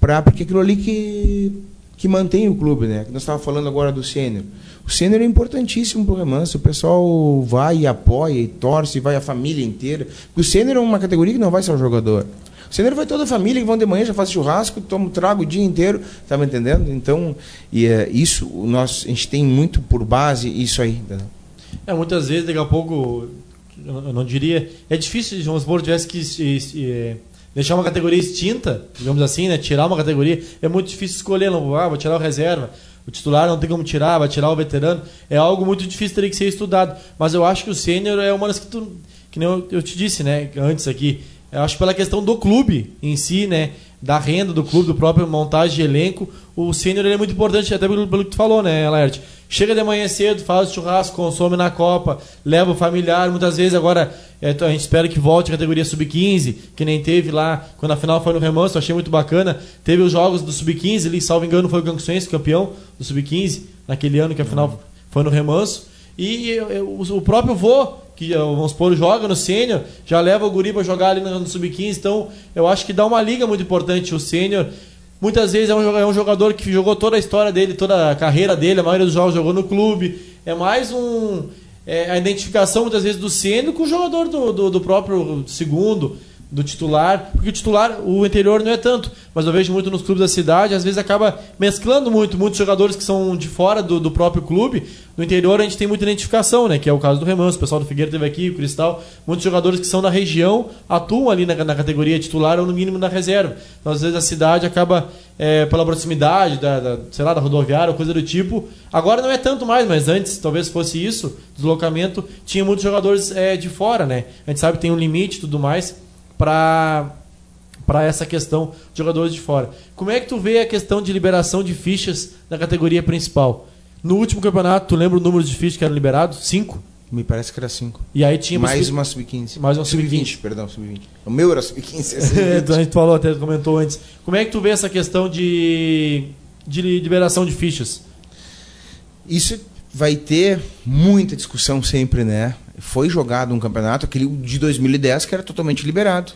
Speaker 3: pra, porque aquilo ali que que mantém o clube, né? Nós estávamos falando agora do sênior. O sênior é importantíssimo para o remanso. O pessoal vai e apoia e torce, vai a família inteira. O sênior é uma categoria que não vai só o jogador. O sênior vai toda a família que vão de manhã, já faz churrasco, toma trago o dia inteiro. Tá me entendendo? Então, e é, isso, nós, a gente tem muito por base isso aí. Entendeu?
Speaker 2: É, muitas vezes, daqui a pouco, eu não diria. É difícil, João Spor tivesse que. É, deixar uma categoria extinta, digamos assim, né? Tirar uma categoria, é muito difícil escolher, não, ah, vou tirar o reserva. O titular não tem como tirar, vai tirar o veterano. É algo muito difícil, teria que ser estudado. Mas eu acho que o sênior é uma das que tu, que nem eu, eu te disse, né, antes aqui. Eu acho pela questão do clube em si, né? Da renda do clube, do próprio montagem de elenco, o sênior é muito importante, até pelo, pelo que tu falou, né, Laerte? Chega de manhã cedo, faz churrasco, consome na Copa, leva o familiar, muitas vezes agora é, a gente espera que volte a categoria sub-15, que nem teve lá, quando a final foi no Remanso, achei muito bacana. Teve os jogos do sub-15, ali, salvo engano, foi o Ganguense campeão do sub-15, naquele ano que a final foi no Remanso. E o próprio vô, que vamos supor, joga no sênior, já leva o guri para jogar ali no sub-15, então eu acho que dá uma liga muito importante o sênior Muitas vezes é um, é um jogador que jogou toda a história dele, toda a carreira dele, a maioria dos jogos jogou no clube. É mais um. É, a identificação muitas vezes do sênior com o jogador do, do, do próprio segundo do titular, porque o titular, o interior não é tanto, mas eu vejo muito nos clubes da cidade, às vezes acaba mesclando muito, muitos jogadores que são de fora do, do próprio clube, no interior a gente tem muita identificação, né, que é o caso do Remanso, o pessoal do Figueira teve aqui, o Cristal, muitos jogadores que são da região atuam ali na, na categoria titular ou no mínimo na reserva, então às vezes a cidade acaba, é, pela proximidade, da, da, sei lá, da rodoviária ou coisa do tipo, agora não é tanto mais, mas antes talvez fosse isso, deslocamento, tinha muitos jogadores é, de fora, né, a gente sabe que tem um limite e tudo mais, para para essa questão de jogadores de fora. Como é que tu vê a questão de liberação de fichas na categoria principal? No último campeonato, tu lembra o número de fichas que eram liberados? Cinco?
Speaker 3: Me parece que era cinco.
Speaker 2: E aí tinha
Speaker 3: mais uma sub-15.
Speaker 2: Mais uma sub-20.
Speaker 3: Sub perdão, sub-20. O meu era sub-15.
Speaker 2: a gente falou até, comentou antes. Como é que tu vê essa questão de, de liberação de fichas?
Speaker 3: Isso vai ter muita discussão sempre, né? Foi jogado um campeonato, aquele de 2010, que era totalmente liberado.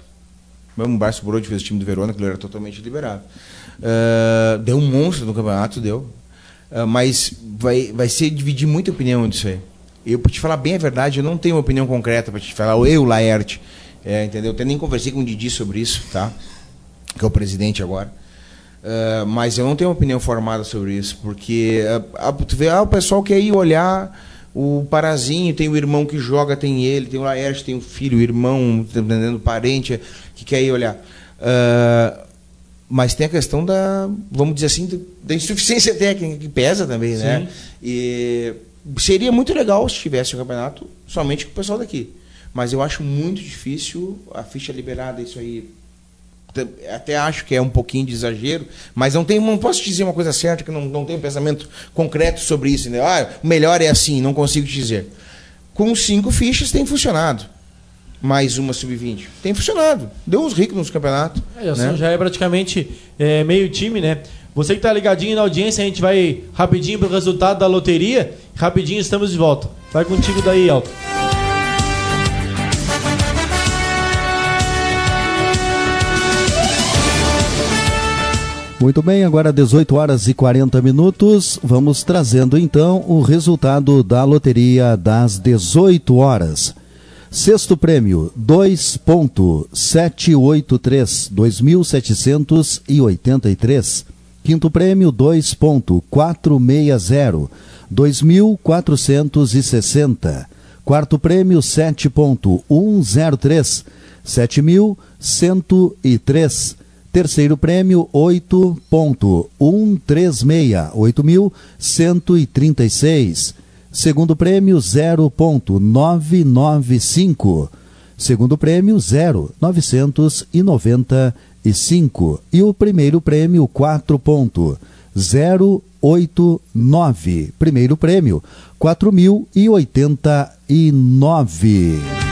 Speaker 3: O Barça Brode fez o time do Verona, que era totalmente liberado. Uh, deu um monstro no campeonato, deu. Uh, mas vai, vai ser dividir muita opinião disso aí. Eu, para te falar bem a verdade, eu não tenho uma opinião concreta para te falar. Eu, Laerte, é, entendeu? Eu até nem conversei com o Didi sobre isso, tá? Que é o presidente agora. Uh, mas eu não tenho uma opinião formada sobre isso, porque uh, tu vê, o pessoal quer ir olhar o Parazinho, tem o irmão que joga, tem ele, tem o Laerte, tem o filho, o irmão, tá entendendo, parente que quer ir olhar. Uh, mas tem a questão da, vamos dizer assim, da insuficiência técnica que pesa também, né? Sim. né? E seria muito legal se tivesse um campeonato somente com o pessoal daqui. Mas eu acho muito difícil a ficha liberada, isso aí até acho que é um pouquinho de exagero, mas não tem, não posso te dizer uma coisa certa que não, não tenho pensamento concreto sobre isso. Né? Ah, o melhor é assim, não consigo te dizer. Com cinco fichas tem funcionado. Mais uma sub-20. Tem funcionado. Deu uns ricos nos campeonatos.
Speaker 2: É, né? Já é praticamente é, meio time, né? Você que está ligadinho na audiência, a gente vai rapidinho para o resultado da loteria. Rapidinho estamos de volta. Vai contigo daí, Alto.
Speaker 1: Muito bem, agora 18 horas e 40 minutos, vamos trazendo então o resultado da loteria das 18 horas. Sexto prêmio, 2.783, 2.783. Quinto prêmio, 2.460, 2.460. Quarto prêmio, 7.103, 7.103. Terceiro prêmio, 8.136.8136. Segundo prêmio, 0.995. Segundo prêmio, 0,995. E o primeiro prêmio, 4.089. Primeiro prêmio, 4.089.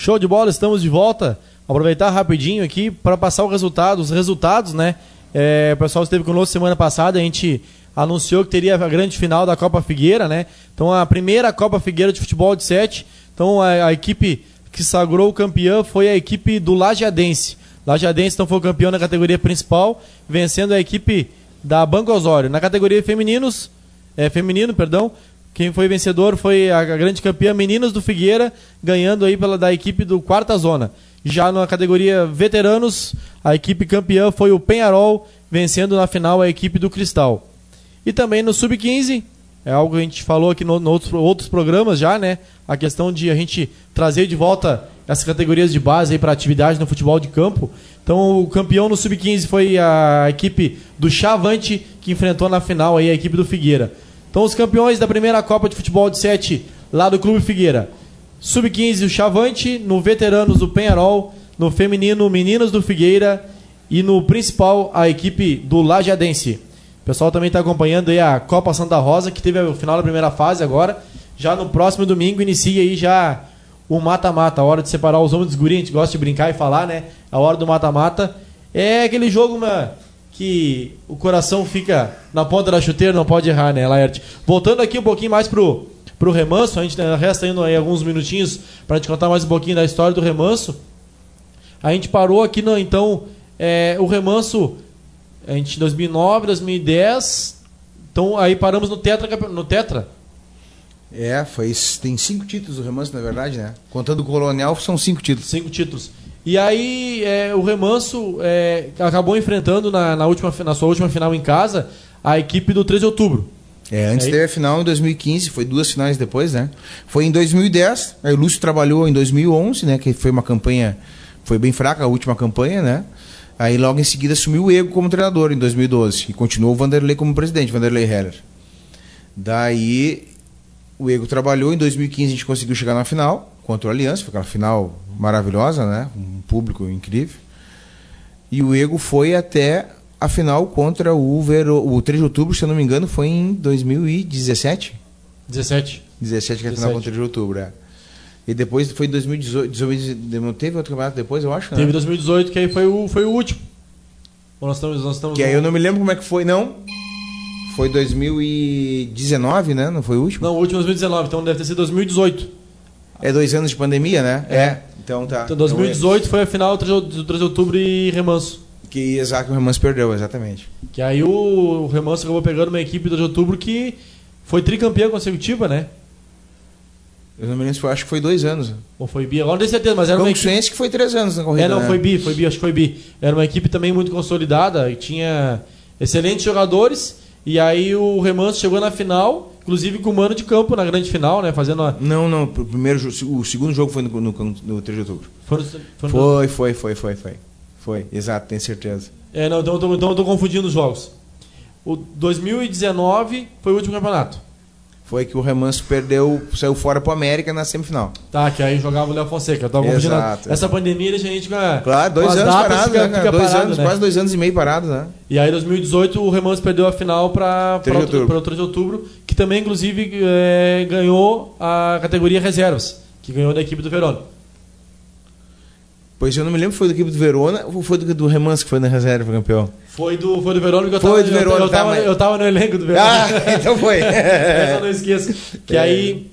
Speaker 2: Show de bola, estamos de volta. Aproveitar rapidinho aqui para passar o resultado, os resultados, né? É, o pessoal esteve conosco semana passada, a gente anunciou que teria a grande final da Copa Figueira, né? Então a primeira Copa Figueira de futebol de sete. Então a, a equipe que sagrou o campeão foi a equipe do Lajeadense. Lajeadense então foi o campeão na categoria principal, vencendo a equipe da Banco Osório. Na categoria femininos, é, feminino, perdão, quem foi vencedor foi a grande campeã Meninas do Figueira, ganhando aí pela da equipe do Quarta Zona. Já na categoria veteranos, a equipe campeã foi o Penharol, vencendo na final a equipe do Cristal. E também no Sub-15, é algo que a gente falou aqui nos no outros, outros programas já, né? A questão de a gente trazer de volta essas categorias de base para atividade no futebol de campo. Então o campeão no Sub-15 foi a equipe do Chavante, que enfrentou na final aí a equipe do Figueira. Então os campeões da primeira Copa de Futebol de 7 lá do Clube Figueira. Sub-15 o Chavante, no Veteranos o Penharol, no Feminino Meninas do Figueira e no principal a equipe do Lajadense. O pessoal também está acompanhando aí a Copa Santa Rosa, que teve o final da primeira fase agora. Já no próximo domingo inicia aí já o mata-mata, a hora de separar os homens dos guris, a gente gosta de brincar e falar, né? A hora do mata-mata. É aquele jogo, mano que o coração fica na ponta da chuteira, não pode errar, né, Laerte? Voltando aqui um pouquinho mais pro, pro remanso, a gente né, resta ainda aí alguns minutinhos para gente contar mais um pouquinho da história do remanso. A gente parou aqui, no, então, é, o remanso, a gente, 2009, 2010, então aí paramos no Tetra, no tetra
Speaker 3: é, foi, tem cinco títulos o remanso, na verdade, né? Contando o Colonial, são cinco títulos.
Speaker 2: Cinco títulos. E aí é, o Remanso é, acabou enfrentando na, na, última, na sua última final em casa a equipe do 13 de outubro.
Speaker 3: É, antes aí... teve a final em 2015, foi duas finais depois, né? Foi em 2010, aí o Lúcio trabalhou em 2011, né? Que foi uma campanha, foi bem fraca a última campanha, né? Aí logo em seguida assumiu o Ego como treinador em 2012 e continuou o Vanderlei como presidente, Vanderlei Heller. Daí o Ego trabalhou, em 2015 a gente conseguiu chegar na final contra o Aliança, foi aquela final maravilhosa, né? Um público incrível. E o Ego foi até a final contra o Vero, o 3 de outubro, se eu não me engano, foi em 2017.
Speaker 2: 17.
Speaker 3: 17 que é a final contra o 3 de outubro, é. E depois foi em 2018, não teve outro campeonato depois, eu acho,
Speaker 2: né? Teve 2018, que aí foi o, foi o último.
Speaker 3: Nós estamos, nós estamos que no... aí eu não me lembro como é que foi, não. Foi 2019, né? Não foi o último?
Speaker 2: Não, o último 2019, então deve ter sido 2018.
Speaker 3: É dois anos de pandemia, né?
Speaker 2: É. é. Então tá. Então 2018 foi a final do 3 de outubro e Remanso.
Speaker 3: Que exato, o Remanso perdeu, exatamente.
Speaker 2: Que aí o, Remanso acabou pegando uma equipe do 3 de outubro que foi tricampeã consecutiva, né?
Speaker 3: Eu não me lembro se foi, acho que foi dois anos.
Speaker 2: Ou foi bi, agora não tenho certeza, mas era uma
Speaker 3: equipe... que foi três anos na corrida.
Speaker 2: É, não,
Speaker 3: né?
Speaker 2: foi bi, foi bi, acho que foi bi. Era uma equipe também muito consolidada, tinha excelentes jogadores, e aí o Remanso chegou na final Inclusive com o mano de campo na grande final, né? Fazendo a...
Speaker 3: Não, não. O, primeiro, o segundo jogo foi no, no, no 3 de outubro. Foi, foi, foi, foi, foi, foi, foi. Foi, exato, tenho certeza.
Speaker 2: É, não, então, então, então eu tô confundindo os jogos. O 2019 foi o último campeonato
Speaker 3: foi que o Remanso perdeu, saiu fora pro América na semifinal.
Speaker 2: Tá, que aí jogava o Léo Fonseca. Eu tava Exato. Essa pandemia deixa a gente com a.
Speaker 3: Claro, dois anos parado, fica, né, fica dois parado, anos, né? quase dois anos e meio parado, né?
Speaker 2: E aí, em 2018, o Remanso perdeu a final para o 3 de outubro, também, inclusive, é, ganhou a categoria reservas, que ganhou da equipe do Verona.
Speaker 3: Pois eu não me lembro se foi da equipe do Verona ou foi do, do Remanso que foi na reserva campeão.
Speaker 2: Foi do, foi do Verona que eu
Speaker 3: foi tava, do Verona,
Speaker 2: eu, eu,
Speaker 3: tá, mas...
Speaker 2: eu tava no elenco do Verona.
Speaker 3: Ah, então foi.
Speaker 2: Essa não esqueço. Que é. aí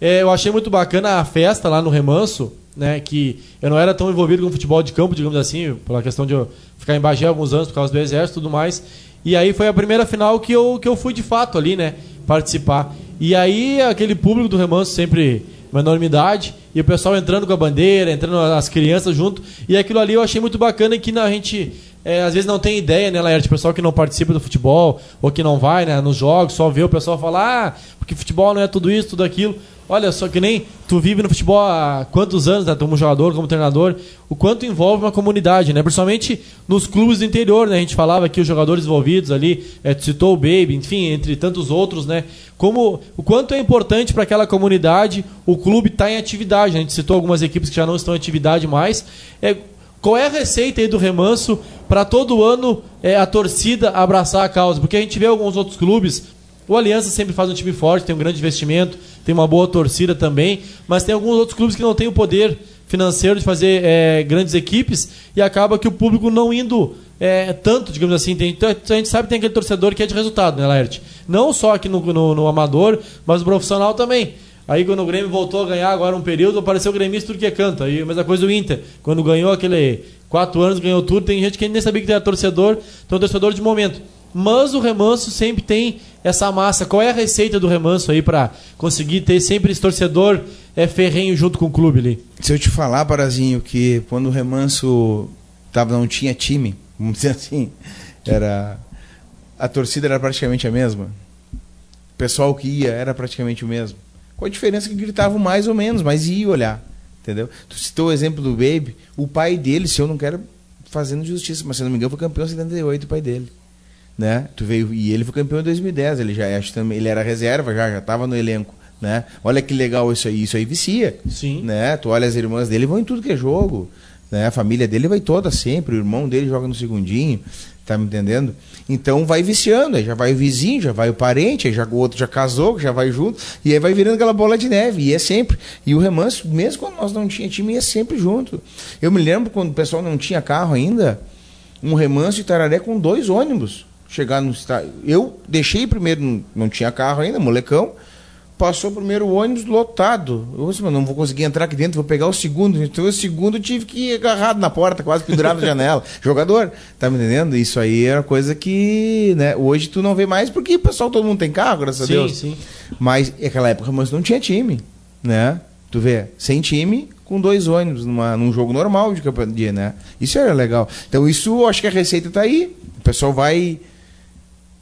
Speaker 2: é, eu achei muito bacana a festa lá no Remanso, né? Que eu não era tão envolvido com futebol de campo, digamos assim, pela questão de eu ficar em Bagé alguns anos por causa do exército e tudo mais. E aí foi a primeira final que eu, que eu fui de fato ali, né? Participar. E aí aquele público do Remanso sempre uma enormidade, e o pessoal entrando com a bandeira, entrando as crianças junto, e aquilo ali eu achei muito bacana que a gente é, às vezes não tem ideia, né, Laerte? O pessoal que não participa do futebol, ou que não vai né, nos jogos, só vê o pessoal falar, ah, porque futebol não é tudo isso, tudo aquilo. Olha só, que nem tu vive no futebol há quantos anos, né? Como jogador, como treinador, o quanto envolve uma comunidade, né? Principalmente nos clubes do interior, né? A gente falava aqui os jogadores envolvidos ali, é, citou o Baby, enfim, entre tantos outros, né? Como, o quanto é importante para aquela comunidade o clube estar tá em atividade. Né? A gente citou algumas equipes que já não estão em atividade mais. É, qual é a receita aí do remanso para todo ano é, a torcida abraçar a causa? Porque a gente vê alguns outros clubes o Aliança sempre faz um time forte, tem um grande investimento, tem uma boa torcida também, mas tem alguns outros clubes que não têm o poder financeiro de fazer é, grandes equipes e acaba que o público não indo é, tanto, digamos assim. Tem, então, a gente sabe que tem aquele torcedor que é de resultado, né, Laerte? Não só aqui no, no, no amador, mas no profissional também. Aí quando o Grêmio voltou a ganhar agora um período, apareceu o gremista tudo que canta. E a mesma coisa do Inter. Quando ganhou aquele quatro anos, ganhou tudo, tem gente que nem sabia que era torcedor, então torcedor de momento. Mas o remanso sempre tem essa massa. Qual é a receita do remanso aí para conseguir ter sempre esse torcedor é, ferrenho junto com o clube ali?
Speaker 3: Se eu te falar, Parazinho, que quando o remanso tava, não tinha time, vamos dizer assim, era a torcida era praticamente a mesma. O pessoal que ia era praticamente o mesmo. Com a diferença que gritavam mais ou menos, mas ia olhar. Entendeu? Tu citou o exemplo do Baby, o pai dele, se eu não quero fazendo justiça, mas se não me engano, foi campeão em 78, o pai dele né? Tu veio e ele foi campeão em 2010, ele já acho também, ele era reserva já, já estava no elenco, né? Olha que legal isso aí, isso aí vicia.
Speaker 2: Sim.
Speaker 3: Né? Tu olha as irmãs dele vão em tudo que é jogo, né? A família dele vai toda sempre, o irmão dele joga no segundinho, tá me entendendo? Então vai viciando, aí já vai o vizinho, já vai o parente, aí já o outro já casou, já vai junto, e aí vai virando aquela bola de neve, e é sempre. E o remanso, mesmo quando nós não tinha time, ia sempre junto. Eu me lembro quando o pessoal não tinha carro ainda, um remanso de Tararé com dois ônibus chegar no estádio. Eu deixei primeiro, não tinha carro ainda, molecão. Passou o primeiro ônibus lotado. Eu disse, mas não vou conseguir entrar aqui dentro, vou pegar o segundo. Então, o segundo eu tive que ir agarrado na porta, quase pendurado na janela. Jogador, tá me entendendo? Isso aí era coisa que, né, hoje tu não vê mais, porque o pessoal, todo mundo tem carro, graças
Speaker 2: sim,
Speaker 3: a Deus.
Speaker 2: Sim,
Speaker 3: Mas naquela época, mas não tinha time, né? Tu vê, sem time, com dois ônibus numa, num jogo normal de campeonato, né? Isso era legal. Então, isso, acho que a receita tá aí. O pessoal vai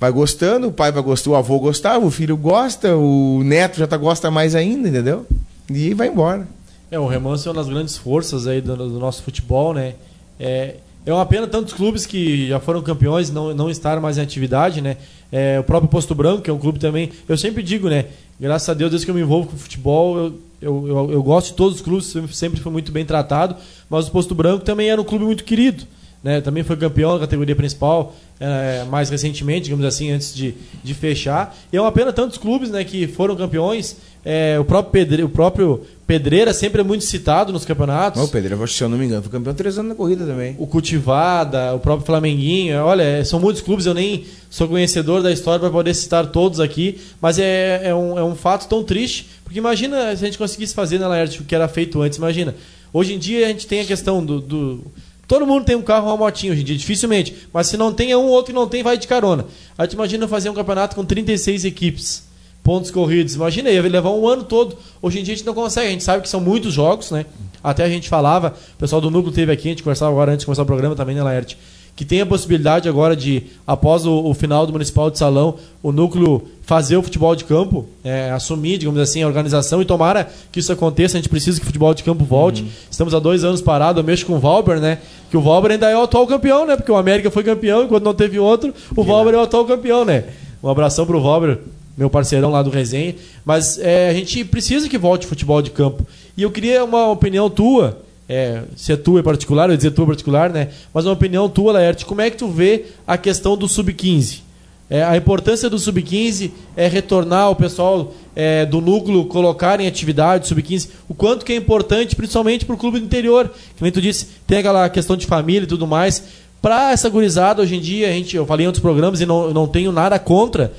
Speaker 3: vai gostando, o pai vai gostar, o avô gostava, o filho gosta, o neto já tá, gosta mais ainda, entendeu? E vai embora.
Speaker 2: É, o remanso é uma das grandes forças aí do, do nosso futebol, né? É, é uma pena tantos clubes que já foram campeões não, não estar mais em atividade, né? É, o próprio Posto Branco, que é um clube também. Eu sempre digo, né? Graças a Deus, desde que eu me envolvo com futebol, eu, eu, eu, eu gosto de todos os clubes, sempre fui muito bem tratado. Mas o Posto Branco também era um clube muito querido né? Também foi campeão da categoria principal é, mais recentemente, digamos assim, antes de, de fechar. E é uma pena tantos clubes né, que foram campeões. É, o, próprio Pedre, o próprio Pedreira sempre é muito citado nos campeonatos.
Speaker 3: O Pedreira, se eu não me engano, foi campeão três anos na corrida também.
Speaker 2: O Cultivada, o próprio Flamenguinho. Olha, são muitos clubes, eu nem sou conhecedor da história para poder citar todos aqui, mas é, é, um, é um fato tão triste. Porque imagina se a gente conseguisse fazer na Laerte o que era feito antes. Imagina, hoje em dia a gente tem a questão do, do Todo mundo tem um carro ou uma motinha hoje em dia, dificilmente. Mas se não tem, é um outro que não tem, vai de carona. Aí tu imagina fazer um campeonato com 36 equipes, pontos corridos. Imagina, ia levar um ano todo. Hoje em dia a gente não consegue, a gente sabe que são muitos jogos, né? Até a gente falava, o pessoal do núcleo teve aqui, a gente conversava agora antes de começar o programa também, né, Laerte? Que tem a possibilidade agora de, após o, o, final do Municipal de Salão, o núcleo fazer o futebol de campo, é, assumir, digamos assim, a organização e tomara que isso aconteça. A gente precisa que o futebol de campo volte. Uhum. Estamos há dois anos parados, eu mexo com o Valber, né? Que o Valber ainda é o atual campeão, né? Porque o América foi campeão, enquanto não teve outro, o Valber é o atual campeão, né? Um abração pro Valber, meu parceirão lá do Resenha. Mas é, a gente precisa que volte o futebol de campo. E eu queria uma opinião tua é, se é tua particular, eu ia dizer tua particular, né? Mas uma opinião tua, Laerte, como é que tu vê a questão do sub-15? É, a importância do sub-15 é retornar o pessoal é, do núcleo colocar em atividade sub-15, o quanto que é importante, principalmente para o clube do interior, que nem tu disse, tem aquela questão de família e tudo mais. Para essa gurizada, hoje em dia, a gente, eu falei em outros programas e não, não tenho nada contra,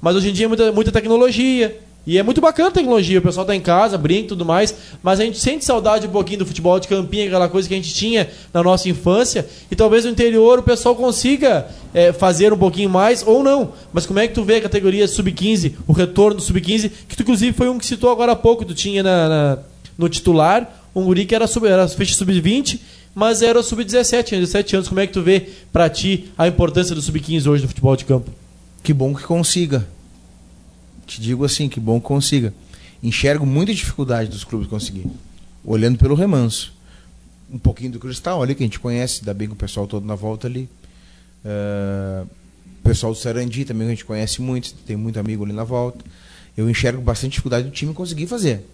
Speaker 2: mas hoje em dia é muita, muita tecnologia, e é muito bacana a tecnologia, o pessoal tá em casa, brinca e tudo mais, mas a gente sente saudade um pouquinho do futebol de campinho, aquela coisa que a gente tinha na nossa infância, e talvez no interior o pessoal consiga é, fazer um pouquinho mais, ou não. Mas como é que tu vê a categoria sub-15, o retorno do sub-15, que tu inclusive foi um que citou agora há pouco, tu tinha na, na no titular, um guri que era, sub, era sub-20, mas era sub-17, tinha 17 anos. Como é que tu vê, para ti, a importância do sub-15 hoje no futebol de campo?
Speaker 3: Que bom que consiga te digo assim, que bom que consiga. enxergo muita dificuldade dos clubes conseguir. Olhando pelo remanso. Um pouquinho do cristal ali, que a gente conhece, dá bem com o pessoal todo na volta ali. Uh, pessoal do Sarandi também a gente conhece muito, tem muito amigo ali na volta. Eu enxergo bastante dificuldade do time conseguir fazer.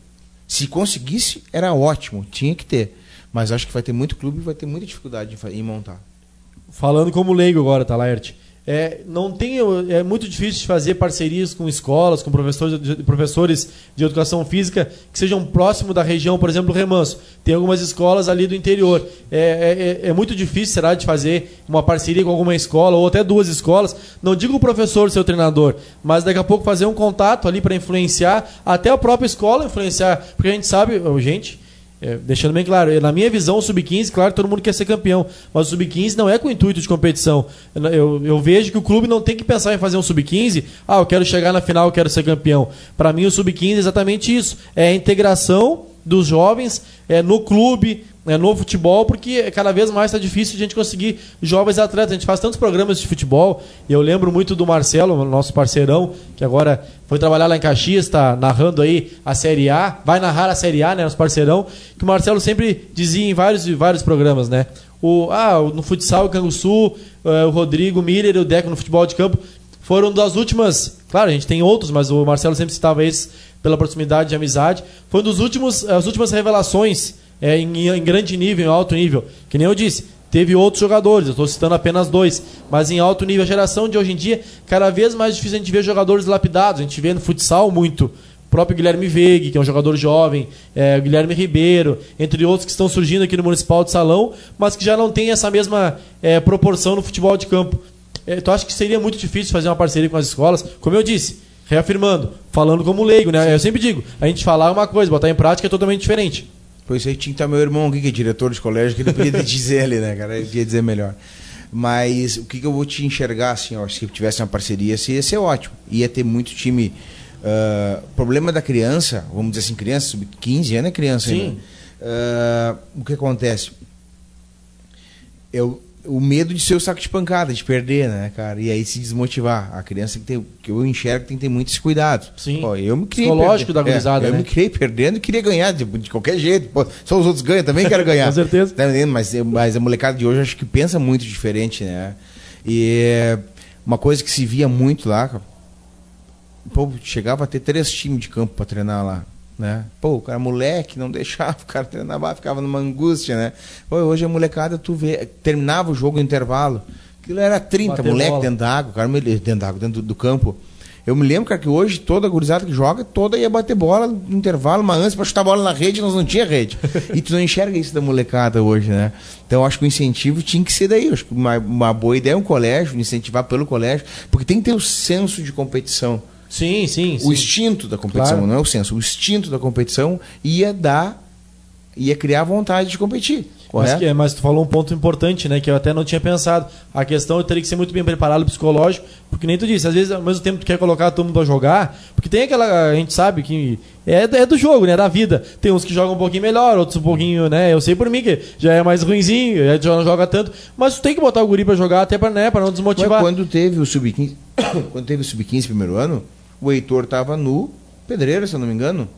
Speaker 3: Se conseguisse, era ótimo, tinha que ter. Mas acho que vai ter muito clube e vai ter muita dificuldade em montar.
Speaker 2: Falando como leigo agora, tá, Laerte? É, não tem, é muito difícil de fazer parcerias com escolas, com professores de, professores de educação física que sejam próximos da região, por exemplo, Remanso. Tem algumas escolas ali do interior. É, é, é, muito difícil, será, de fazer uma parceria com alguma escola ou até duas escolas. Não digo o professor ser o treinador, mas daqui a pouco fazer um contato ali para influenciar, até a própria escola influenciar. Porque a gente sabe, gente, é, deixando bem claro, na minha visão, o Sub-15, claro, todo mundo quer ser campeão, mas o Sub-15 não é com intuito de competição. Eu, eu, vejo que o clube não tem que pensar em fazer um Sub-15, ah, eu quero chegar na final, eu quero ser campeão. Para mim, o Sub-15 é exatamente isso: é a integração dos jovens é, no clube, é, no futebol, porque cada vez mais está difícil a gente conseguir jovens atletas. A gente faz tantos programas de futebol, e eu lembro muito do Marcelo, nosso parceirão, que agora foi trabalhar lá em Caxias, está narrando aí a Série A, vai narrar a Série A, né, nosso parceirão, que o Marcelo sempre dizia em vários, vários programas, né? O, ah, no futsal, o Canguçu, uh, o Rodrigo Miller e o Deco no futebol de campo foram das últimas. Claro, a gente tem outros, mas o Marcelo sempre citava esses pela proximidade de amizade. Foi um dos últimos, as últimas revelações é, em, em grande nível, em alto nível. Que nem eu disse, teve outros jogadores, eu estou citando apenas dois, mas em alto nível. A geração de hoje em dia, cada vez mais difícil a gente ver jogadores lapidados. A gente vê no futsal muito. O próprio Guilherme Veig, que é um jogador jovem, é, Guilherme Ribeiro, entre outros que estão surgindo aqui no Municipal de Salão, mas que já não tem essa mesma é, proporção no futebol de campo. É, tu acha que seria muito difícil fazer uma parceria com as escolas? Como eu disse, reafirmando, falando como leigo, né? Eu sempre digo, a gente falar uma coisa, botar em prática é totalmente diferente.
Speaker 3: Pois aí tinha que estar meu irmão aqui, que é diretor de colégio, que ele podia dizer ali, né, cara? Ele podia dizer melhor. Mas o que, que eu vou te enxergar, assim, ó, se tivesse uma parceria, assim, ia ser ótimo. Ia ter muito time. Uh, problema da criança, vamos dizer assim, criança, sub-15 anos é criança
Speaker 2: Sim. ainda.
Speaker 3: Uh, o que acontece? Eu, o medo de ser o saco de pancada, de perder, né, cara? E aí se desmotivar. A criança que, tem, que eu enxergo tem que ter muitos cuidados.
Speaker 2: Sim.
Speaker 3: Pô, eu me criei
Speaker 2: Psicológico da gurizada,
Speaker 3: é, Eu
Speaker 2: né?
Speaker 3: me criei perdendo e queria ganhar de, de qualquer jeito. Pô, só os outros ganham, também quero ganhar.
Speaker 2: Com certeza.
Speaker 3: Tá entendendo? Mas, mas a molecada de hoje acho que pensa muito diferente, né? E uma coisa que se via muito lá, pô, chegava a ter três times de campo para treinar lá né? Pô, o cara moleque, não deixava o cara treinar, ficava numa angústia, né? Pô, hoje a molecada, tu vê, terminava o jogo no intervalo, aquilo era 30 Bater moleque bola. dentro da água, cara, dentro da água, dentro do, do, campo. Eu me lembro, cara, que hoje toda a gurizada que joga, toda ia bater bola no intervalo, mas antes pra chutar bola na rede, nós não tinha rede. e tu não enxerga isso da molecada hoje, né? Então acho que o incentivo tinha que ser daí. acho que uma, uma boa ideia é um colégio, incentivar pelo colégio, porque tem que ter o senso de competição.
Speaker 2: Sim, sim,
Speaker 3: sim. O instinto da competição, claro. não é o senso. O instinto da competição ia dar, ia criar vontade de competir.
Speaker 2: Mas, que, mas, tu falou um ponto importante, né? Que eu até não tinha pensado. A questão eu teria que ser muito bem preparado psicológico, porque nem tu disse, às vezes ao mesmo tempo tu quer colocar todo mundo pra jogar, porque tem aquela. A gente sabe que é, é do jogo, né? Da vida. Tem uns que jogam um pouquinho melhor, outros um pouquinho, né? Eu sei por mim que já é mais ruimzinho, já não joga tanto, mas tu tem que botar o guri pra jogar até pra, né, pra não desmotivar.
Speaker 3: Mas quando teve o Sub-15, quando teve o Sub-15 primeiro ano, o Heitor estava no Pedreira, se eu não me engano.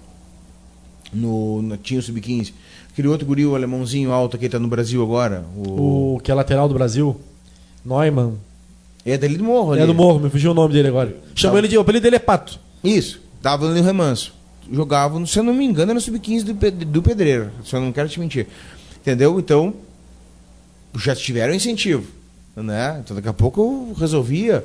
Speaker 3: No, no tinha o Sub-15. Aquele outro guri, o alemãozinho alto que está no Brasil agora.
Speaker 2: O... o... que é lateral do Brasil. Neumann.
Speaker 3: É dele do Morro.
Speaker 2: É ali. do Morro, me fugiu o nome dele agora. Chamou ele de. O apelido dele é Pato.
Speaker 3: Isso. Tava no Remanso. Jogava, se eu não me engano, era no Sub-15 do, do Pedreira. Se eu não quero te mentir. Entendeu? Então, já tiveram incentivo né? Então daqui a pouco eu resolvia.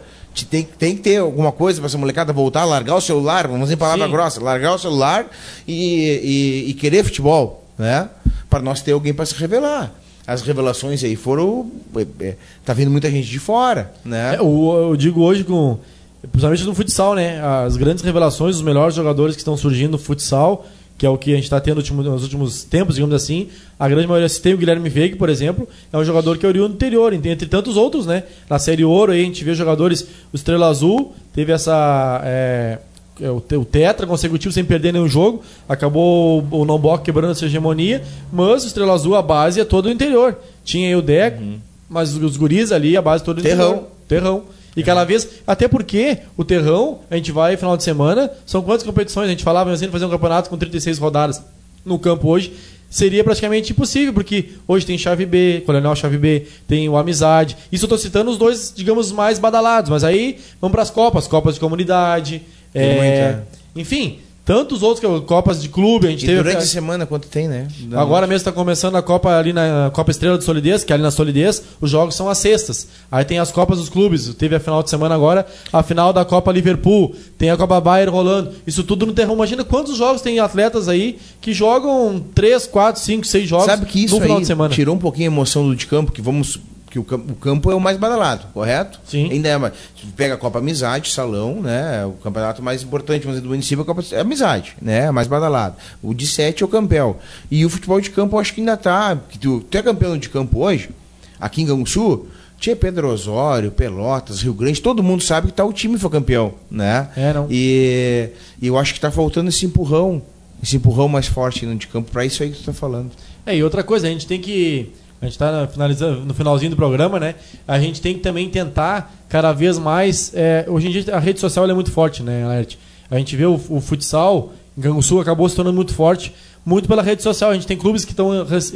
Speaker 3: Tem, tem que ter alguma coisa para essa molecada voltar, largar o celular, vamos em palavra Sim. grossa, largar o celular e, e, e querer futebol, né? Para nós ter alguém para se revelar. As revelações aí foram. É, é, tá vindo muita gente de fora, né?
Speaker 2: É, eu, eu digo hoje com. Principalmente no futsal, né? As grandes revelações, os melhores jogadores que estão surgindo no futsal que é o que a gente está tendo nos últimos tempos, digamos assim. A grande maioria, se tem o Guilherme Veig, por exemplo, é um jogador que é oriundo do interior, entre tantos outros, né? Na Série Ouro aí a gente vê jogadores, o Estrela Azul teve essa... É, é o, tetra consecutivo sem perder nenhum jogo, acabou o Nomboc quebrando essa hegemonia, mas o Estrela Azul, a base é toda do interior. Tinha aí o Deco, uhum. mas os guris ali, a base toda do
Speaker 3: Terrão.
Speaker 2: interior. Terrão. E cada vez, até porque o terrão, a gente vai final de semana, são quantas competições? A gente falava assim, fazer um campeonato com 36 rodadas no campo hoje seria praticamente impossível, porque hoje tem chave B, Coronel chave B, tem o Amizade. Isso eu estou citando os dois, digamos, mais badalados, mas aí vamos para as Copas, Copas de Comunidade. É. Enfim, tantos outros que Copas de clube, a gente
Speaker 3: e
Speaker 2: teve.
Speaker 3: Durante a semana, quanto tem, né?
Speaker 2: Da Agora noite. mesmo está começando a Copa ali na Copa Estrela de Solidez, que é ali na Solidez, os jogos são às sextas. Aí tem as Copas dos clubes. Teve a final de semana agora, a final da Copa Liverpool, tem a Copa Bayern rolando. Isso tudo no terrão. Imagina quantos jogos tem atletas aí que jogam 3, 4, 5, 6 jogos
Speaker 3: Sabe que isso
Speaker 2: no final
Speaker 3: aí
Speaker 2: de semana.
Speaker 3: Tirou um pouquinho a emoção do de campo, que vamos que o campo, o campo, é o mais badalado, correto?
Speaker 2: Sim.
Speaker 3: Ainda é mais. Pega a Copa Amizade, Salão, né? O campeonato mais importante dizer, do município é a Copa é Amizade, né? É mais badalado. O de sete é o Campel. E o futebol de campo eu acho que ainda tá. Que tu, tu é campeão de campo hoje, aqui em Ganguçu, tinha Pedro Osório, Pelotas, Rio Grande, todo mundo sabe que tá, o time foi campeão, né?
Speaker 2: É, não.
Speaker 3: E, e eu acho que está faltando esse empurrão, esse empurrão mais forte no de campo para isso aí que tu está falando.
Speaker 2: É, e outra coisa, a gente tem que a gente está finalizando no finalzinho do programa, né? A gente tem que também tentar cada vez mais. É, hoje em dia a rede social é muito forte, né, Alert? A gente vê o, o futsal em Canguçu acabou se tornando muito forte, muito pela rede social. A gente tem clubes que estão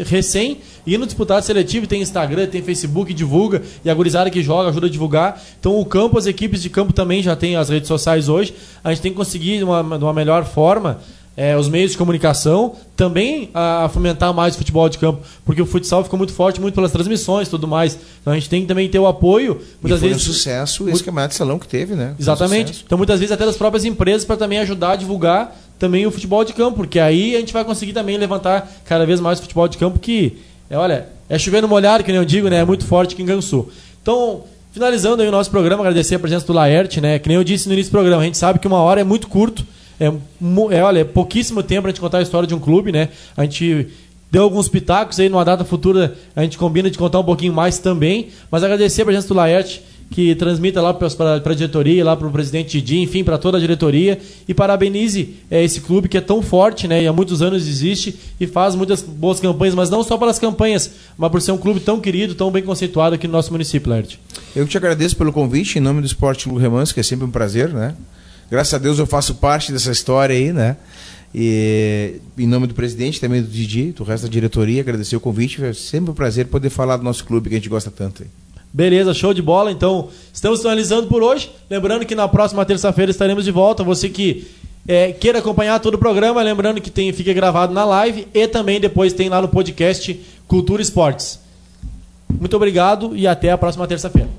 Speaker 2: recém indo disputar seletivo, tem Instagram, tem Facebook, divulga, e a gurizada que joga ajuda a divulgar. Então o campo, as equipes de campo também já têm as redes sociais hoje. A gente tem que conseguir, de uma, de uma melhor forma, é, os meios de comunicação também a, fomentar mais o futebol de campo, porque o futsal ficou muito forte, muito pelas transmissões e tudo mais. Então a gente tem que também ter o apoio.
Speaker 3: Muitas e foi vezes, um sucesso esse campeonato de salão que teve, né?
Speaker 2: Exatamente. Então muitas vezes até das próprias empresas para também ajudar a divulgar também o futebol de campo, porque aí a gente vai conseguir também levantar cada vez mais o futebol de campo que, é, olha, é chover no molhado, que nem eu digo, né? É muito forte aqui em Gansu. Então, finalizando aí o nosso programa, agradecer a presença do Laerte, né? Que nem eu disse no início do programa, a gente sabe que uma hora é muito curto. É, é, olha, é pouquíssimo tempo a gente contar a história de um clube, né? A gente deu alguns pitacos aí, numa data futura a gente combina de contar um pouquinho mais também. Mas agradecer a presença do Laerte, que transmita lá para a diretoria, lá para o presidente Didi, enfim, para toda a diretoria. E parabenize é, esse clube que é tão forte, né? E há muitos anos existe e faz muitas boas campanhas, mas não só pelas campanhas, mas por ser um clube tão querido, tão bem conceituado aqui no nosso município, Laerte.
Speaker 3: Eu te agradeço pelo convite, em nome do Esporte Clube que é sempre um prazer, né? Graças a Deus eu faço parte dessa história aí, né? E em nome do presidente, também do Didi, do resto da diretoria, agradecer o convite. É sempre um prazer poder falar do nosso clube que a gente gosta tanto. Aí.
Speaker 2: Beleza, show de bola. Então, estamos finalizando por hoje. Lembrando que na próxima terça-feira estaremos de volta. Você que é, queira acompanhar todo o programa, lembrando que tem, fica gravado na live e também depois tem lá no podcast Cultura Esportes. Muito obrigado e até a próxima terça-feira.